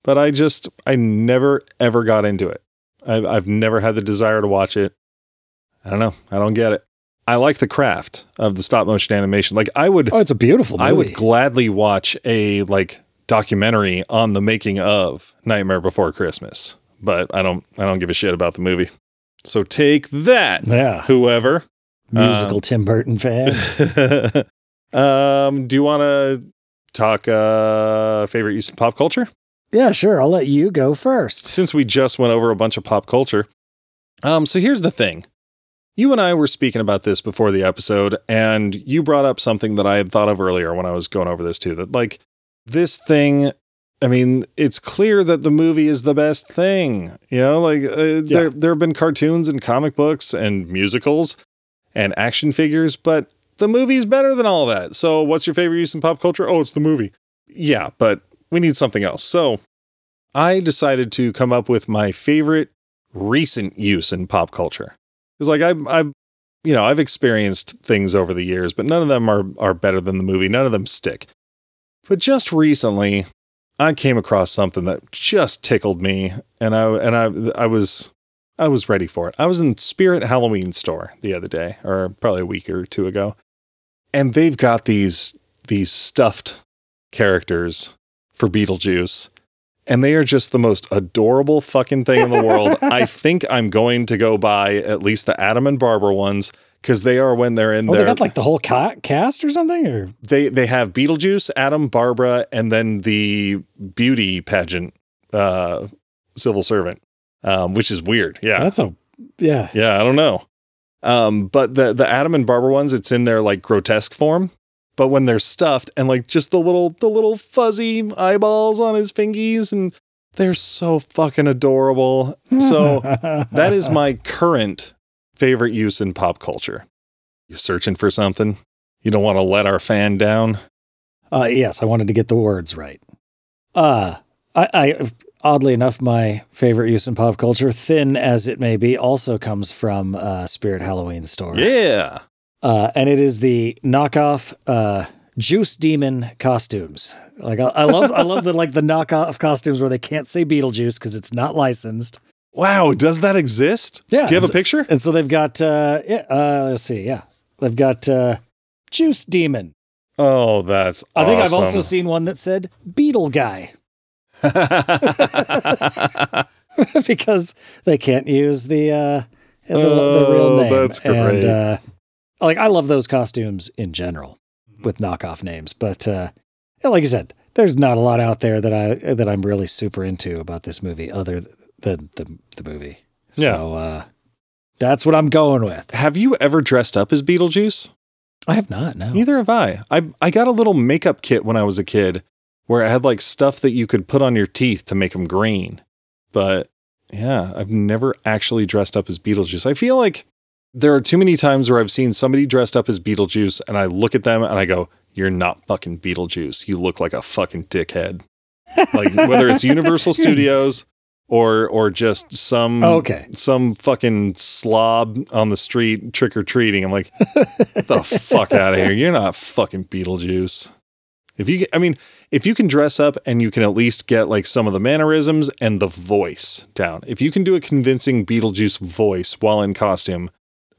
but I just I never ever got into it. I've I've never had the desire to watch it. I don't know. I don't get it. I like the craft of the stop motion animation. Like I would Oh, it's a beautiful movie. I would gladly watch a like documentary on the making of Nightmare Before Christmas, but I don't I don't give a shit about the movie. So take that, Yeah. whoever. Musical Tim Burton fans. um, do you want to talk uh favorite use of pop culture? Yeah, sure. I'll let you go first. Since we just went over a bunch of pop culture. Um, so here's the thing. You and I were speaking about this before the episode, and you brought up something that I had thought of earlier when I was going over this too. That like this thing, I mean, it's clear that the movie is the best thing. You know, like uh, there there have been cartoons and comic books and musicals and action figures, but the movie's better than all that. So, what's your favorite use in pop culture? Oh, it's the movie. Yeah, but we need something else. So, I decided to come up with my favorite recent use in pop culture. It's like I've, I've, you know, I've experienced things over the years, but none of them are are better than the movie. None of them stick. But just recently, I came across something that just tickled me, and I and I I was I was ready for it. I was in Spirit Halloween store the other day, or probably a week or two ago, and they've got these these stuffed characters for Beetlejuice, and they are just the most adorable fucking thing in the world. I think I'm going to go buy at least the Adam and Barbara ones because they are when they're in Oh, they there. got like the whole ca- cast or something? Or they they have Beetlejuice, Adam, Barbara, and then the beauty pageant uh, civil servant, um, which is weird. Yeah, that's a, yeah. yeah, I don't know. Um, but the the Adam and Barbara ones, it's in their like grotesque form. But when they're stuffed and like just the little the little fuzzy eyeballs on his fingies and they're so fucking adorable. So that is my current favorite use in pop culture. You searching for something? You don't want to let our fan down? Uh, yes, I wanted to get the words right. Uh, I, I oddly enough, my favorite use in pop culture, thin as it may be, also comes from uh, Spirit Halloween store. Yeah. Uh, and it is the knockoff uh, Juice Demon costumes. Like I, I love, I love the like the knockoff costumes where they can't say Beetlejuice because it's not licensed. Wow, does that exist? Yeah, Do you have a picture? And so they've got, uh, yeah, uh, let's see, yeah, they've got uh, Juice Demon. Oh, that's I think I've also seen one that said Beetle Guy. because they can't use the uh the, the real Oh, name. that's great. And uh like I love those costumes in general with knockoff names, but uh like you said, there's not a lot out there that I that I'm really super into about this movie other than the the movie. Yeah. So uh that's what I'm going with. have you ever dressed up as Beetlejuice? I have not, no. Neither have I. I I got a little makeup kit when I was a kid where it had like stuff that you could put on your teeth to make them green. But yeah, I've never actually dressed up as Beetlejuice. I feel like there are too many times where I've seen somebody dressed up as Beetlejuice and I look at them and I go, "You're not fucking Beetlejuice. You look like a fucking dickhead." like whether it's Universal Studios or or just some Oh, okay. some fucking slob on the street trick or treating. I'm like, get the fuck out of here. You're not fucking Beetlejuice. If you, I mean, if you can dress up and you can at least get like some of the mannerisms and the voice down, if you can do a convincing Beetlejuice voice while in costume,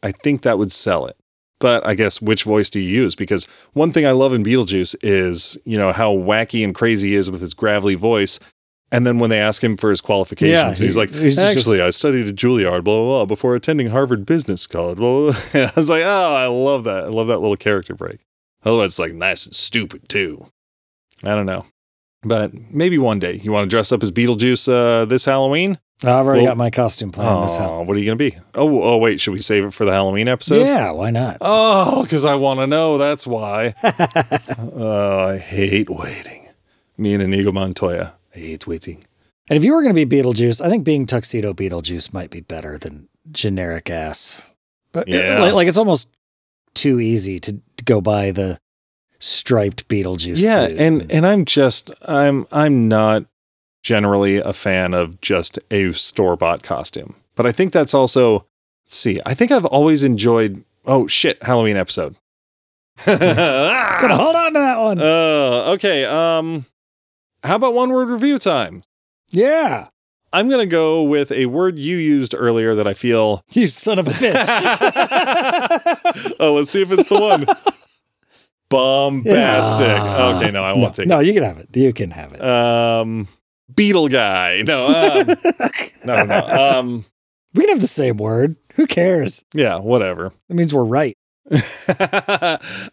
I think that would sell it. But I guess which voice do you use? Because one thing I love in Beetlejuice is, you know, how wacky and crazy he is with his gravelly voice. And then when they ask him for his qualifications, Yeah, he's like, he's actually, I studied at Juilliard, blah, blah, blah, before attending Harvard Business College. Blah, blah. I was like, oh, I love that. I love that little character break. Otherwise, it's like nice and stupid, too. I don't know. But maybe one day you want to dress up as Beetlejuice uh, this Halloween. I've already Well- got my costume planned this Oh, Halloween. what are you going to be? Oh, oh, wait, should we save it for the Halloween episode? yeah, why not? Oh, because I want to know. That's why. oh, I hate waiting. Me and Inigo Montoya. I hate waiting. And if you were going to be Beetlejuice, I think being Tuxedo Beetlejuice might be better than generic ass. But it- Yeah. like, like it's almost too easy to, to go buy the striped Beetlejuice. yeah, and and I'm just I'm I'm not generally a fan of just a store bought costume, but I think that's also. Let's see. I think I've always enjoyed. Oh shit! Halloween episode. Gotta hold on to that one. Uh, okay. Um, how about one word review time? yeah, I'm gonna go with a word you used earlier that I feel. you son of a bitch. oh, let's see if it's the one. bombastic. Yeah. Okay, no, I won't take no, you can have it. You can have it. it. Um, Beetle guy. No, um, no, no. Um, we can have the same word. Who cares? yeah, whatever. It means we're right.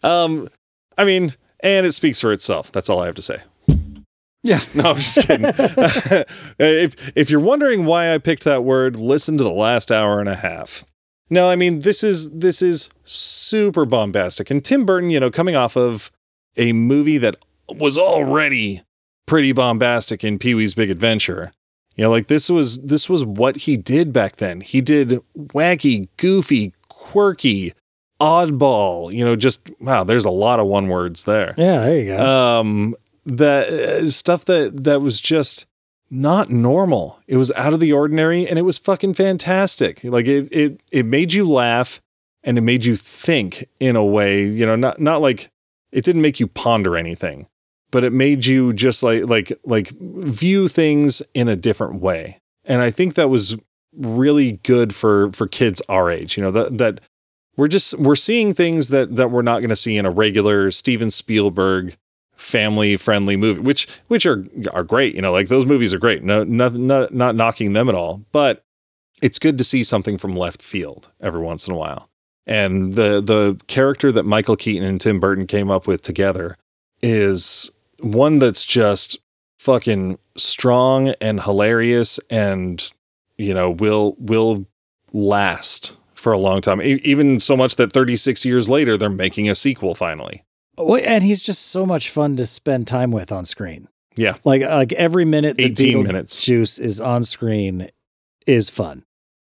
um, I mean, and it speaks for itself. That's all I have to say. Yeah. No, I'm just kidding. if if you're wondering why I picked that word, listen to the last hour and a half. No, I mean this is this is super bombastic. And Tim Burton, you know, coming off of a movie that was already pretty bombastic in Pee-wee's Big Adventure. You know, like this was this was what he did back then. He did wacky, goofy, quirky, oddball, you know, just wow, there's a lot of one words there Yeah, there you go. um that uh, stuff that that was just not normal it was out of the ordinary and it was fucking fantastic like it it it made you laugh and it made you think in a way you know not not like it didn't make you ponder anything but it made you just like like like view things in a different way. And i think that was really good for for kids our age you know that that we're just we're seeing things that that we're not going to see in a regular steven spielberg family friendly movie which which are are great you know like those movies are great. No not, not not knocking them at all but it's good to see something from left field every once in a while. And the the character that michael keaton and tim burton came up with together is one that's just fucking strong and hilarious and you know will will last for a long time E- even so much that 36 years later they're making a sequel finally Well, and he's just so much fun to spend time with on screen. Yeah. Like like every minute that 18 minutes. Juice is on screen is fun.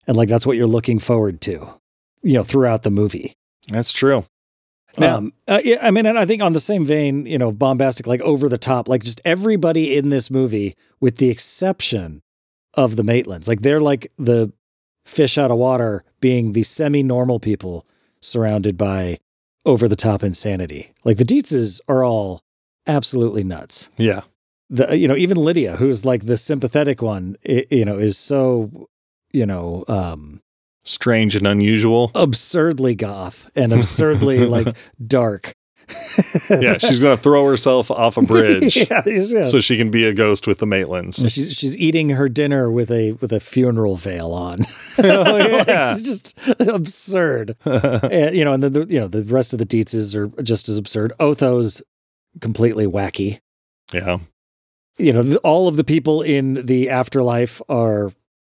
And like that's what you're looking forward to, you know, throughout the movie. that's true Now- um, uh, yeah, I mean, and I think on the same vein, you know, bombastic, like over the top, like just everybody in this movie, with the exception of the Maitlands, like they're like the fish out of water, being the semi-normal people surrounded by over the top insanity. Like the Deetzes are all absolutely nuts. yeah The you know even Lydia, who's like the sympathetic one, i you know, is so you know um strange and unusual absurdly goth and absurdly like dark. yeah she's gonna throw herself off a bridge yeah, yeah. so she can be a ghost with the maitlands she's she's eating her dinner with a with a funeral veil on. oh Like, yeah just absurd. and, eh, you know, and then the you know the rest of the Deetzes are just as absurd. Otho's completely wacky. yeah You know, all of the people in the afterlife are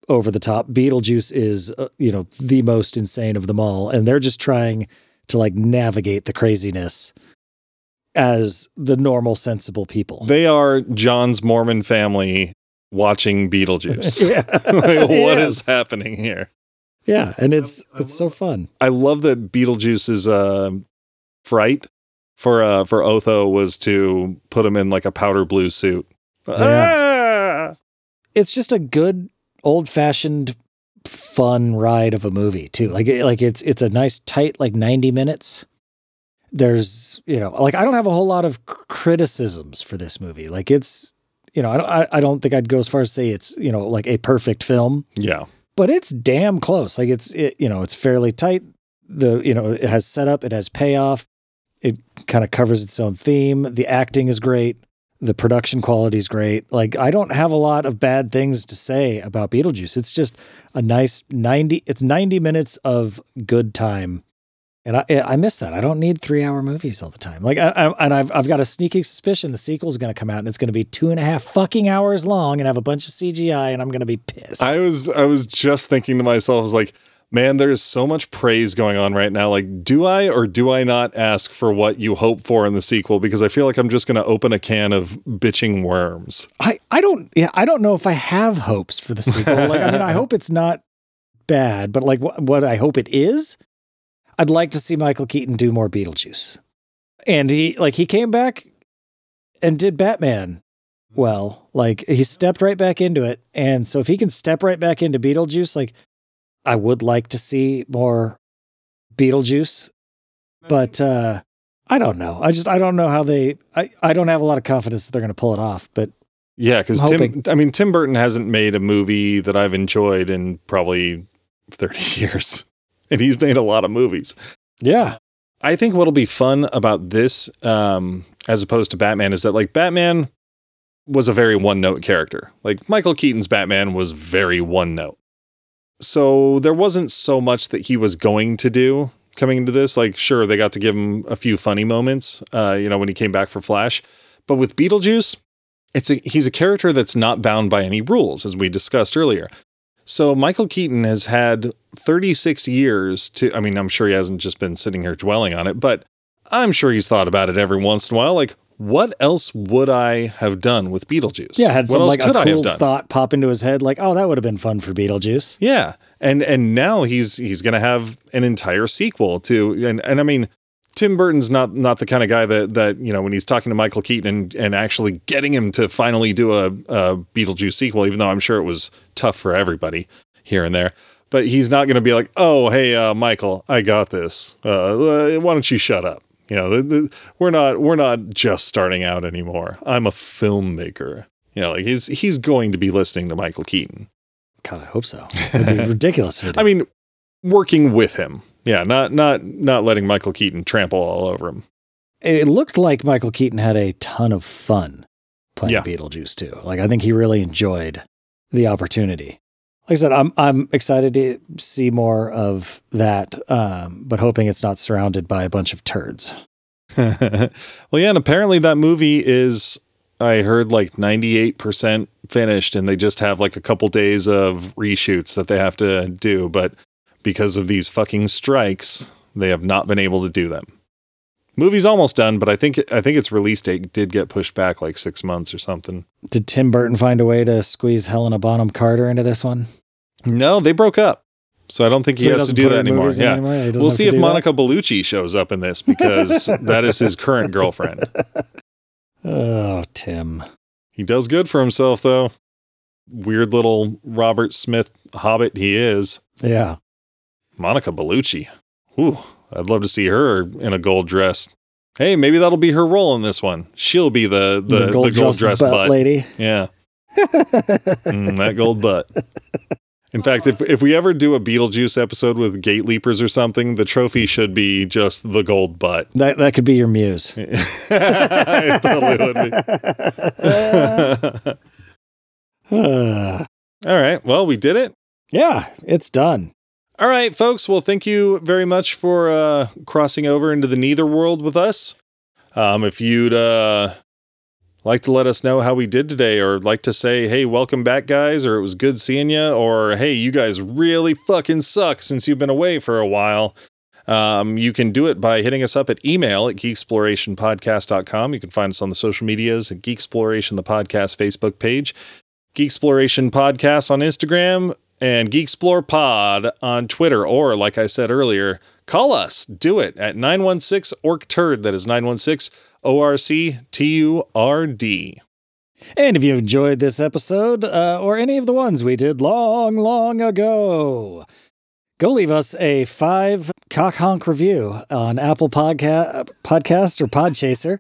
over the top. Beetlejuice is uh, you know the most insane of them all, and they're just trying to like navigate the craziness as the normal, sensible people. they are john's mormon family watching beetlejuice yeah, like, what is Yes. happening here Yeah, and it's it's so fun. i love that beetlejuice's uh, fright for uh for otho was to put him in like a powder blue suit Ah! It's just a good old fashioned fun ride of a movie too. Like it, like it's it's a nice tight like 90 minutes. There's, you know, like I don't have a whole lot of criticisms for this movie. Like it's, you know, I don't I, I don't think I'd go as far as say it's, you know, like a perfect film, yeah but it's damn close. Like it's it, you know, it's fairly tight. The, you know, it has setup, it has payoff. It kind of covers its own theme. The acting is great. The production quality is great. Like I don't have a lot of bad things to say about Beetlejuice. It's just a nice 90 it's 90 minutes of good time. And I I miss that. I don't need three hour movies all the time. Like I, I, and I've I've got a sneaking suspicion the sequel's going to come out and it's going to be two and a half fucking hours long and have a bunch of CGI and I'm going to be pissed. I was I was just thinking to myself, I was like, man, there's so much praise going on right now. Like, do I or do I not ask for what you hope for in the sequel? Because I feel like I'm just gonna open a can of bitching worms. I, I don't yeah I don't know if I have hopes for the sequel. Like I mean I hope it's not bad, but like what what I hope it is, I'd like to see Michael Keaton do more Beetlejuice. And he like he came back and did Batman well. Like he stepped right back into it. And so if he can step right back into Beetlejuice, like I would like to see more Beetlejuice. But uh I don't know. I just I don't know how they I, I don't have a lot of confidence that they're gonna pull it off, but Yeah, because Tim hoping. I mean Tim Burton hasn't made a movie that I've enjoyed in probably 30 years. And he's made a lot of movies. yeah. I think what'll be fun about this, um, as opposed to Batman, is that like Batman was a very one note character. Like Michael Keaton's Batman was very one note. So there wasn't so much that he was going to do coming into this. Like, sure, they got to give him a few funny moments, uh, you know, when he came back for Flash. But with Beetlejuice, it's a he's a character that's not bound by any rules, as we discussed earlier. So Michael Keaton has had 36 years to I mean, I'm sure he hasn't just been sitting here dwelling on it, but I'm sure he's thought about it every once in a while. Like, what else would I have done with Beetlejuice? Yeah, had some like a could I have cool thought pop into his head, like, oh, that would have been fun for Beetlejuice. Yeah. And and now he's he's gonna have an entire sequel to and and I mean Tim Burton's not not the kind of guy that that you know when he's talking to Michael Keaton and and actually getting him to finally do a, a Beetlejuice sequel, even though I'm sure it was tough for everybody here and there. But he's not going to be like, oh hey uh, Michael, I got this. Uh, why don't you shut up? You know, the, the, we're not we're not just starting out anymore. I'm a filmmaker. You know, like he's he's going to be listening to Michael Keaton. God, I hope so. It'd be ridiculous. I mean, working with him. Yeah, not not not letting Michael Keaton trample all over him. it looked like Michael Keaton had a ton of fun playing Yeah. Beetlejuice too. Like I think he really enjoyed the opportunity. Like I said, I'm I'm excited to see more of that, um, but hoping it's not surrounded by a bunch of turds. well, yeah, and apparently that movie is I heard like 98% finished and they just have like a couple days of reshoots that they have to do, but because of these fucking strikes, they have not been able to do them. Movie's almost done, but I think I think its release date did get pushed back like 6 months or something. Did Tim Burton find a way to squeeze Helena Bonham Carter into this one? No, they broke up. So I don't think he So he has to do that anymore. Yeah. anymore? We'll see if do that? Monica Bellucci shows up in this because that is his current girlfriend. Oh, Tim. He does good for himself though. Weird little Robert Smith hobbit he is. Yeah. Monica Bellucci. Ooh, I'd love to see her in a gold dress. Hey, maybe that'll be her role in this one. She'll be the the, the gold, dress butt, butt. lady. Yeah. Mm, that gold butt. In fact, if if we ever do a Beetlejuice episode with gate leapers or something, the trophy should be just the gold butt. That that could be your muse. it totally would be. All right. Well, we did it. yeah, it's done. All right, folks. Well, thank you very much for uh, crossing over into the Neither world with us. Um, if you'd uh, like to let us know how we did today, or like to say, hey, welcome back, guys, or it was good seeing you, or hey, you guys really fucking suck since you've been away for a while, um, you can do it by hitting us up at email at geeksplorationpodcast.com. You can find us on the social medias at Geeksploration, the podcast Facebook page, Geeksploration Podcast on Instagram, and Geeksplore Pod on Twitter. Or, like I said earlier, call us. Do it at 916 Orc Turd. That is 916 O R C T U R D. And if you enjoyed this episode uh, or any of the ones we did long, long ago, go leave us a five cock honk review on Apple Podca- Podcast or Podchaser.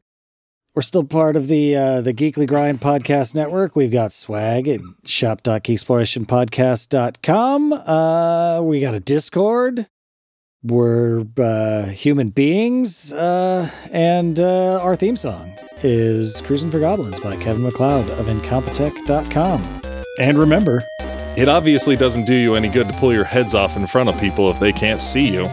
We're still part of the uh, the Geekly Grind podcast network. We've got swag at shop.geeksplorationpodcast.com. Uh, we got a Discord. We're uh, human beings. Uh, and uh, our theme song is Cruising for Goblins by Kevin MacLeod of Incompetech.com. And remember, It obviously doesn't do you any good to pull your heads off in front of people if they can't see you.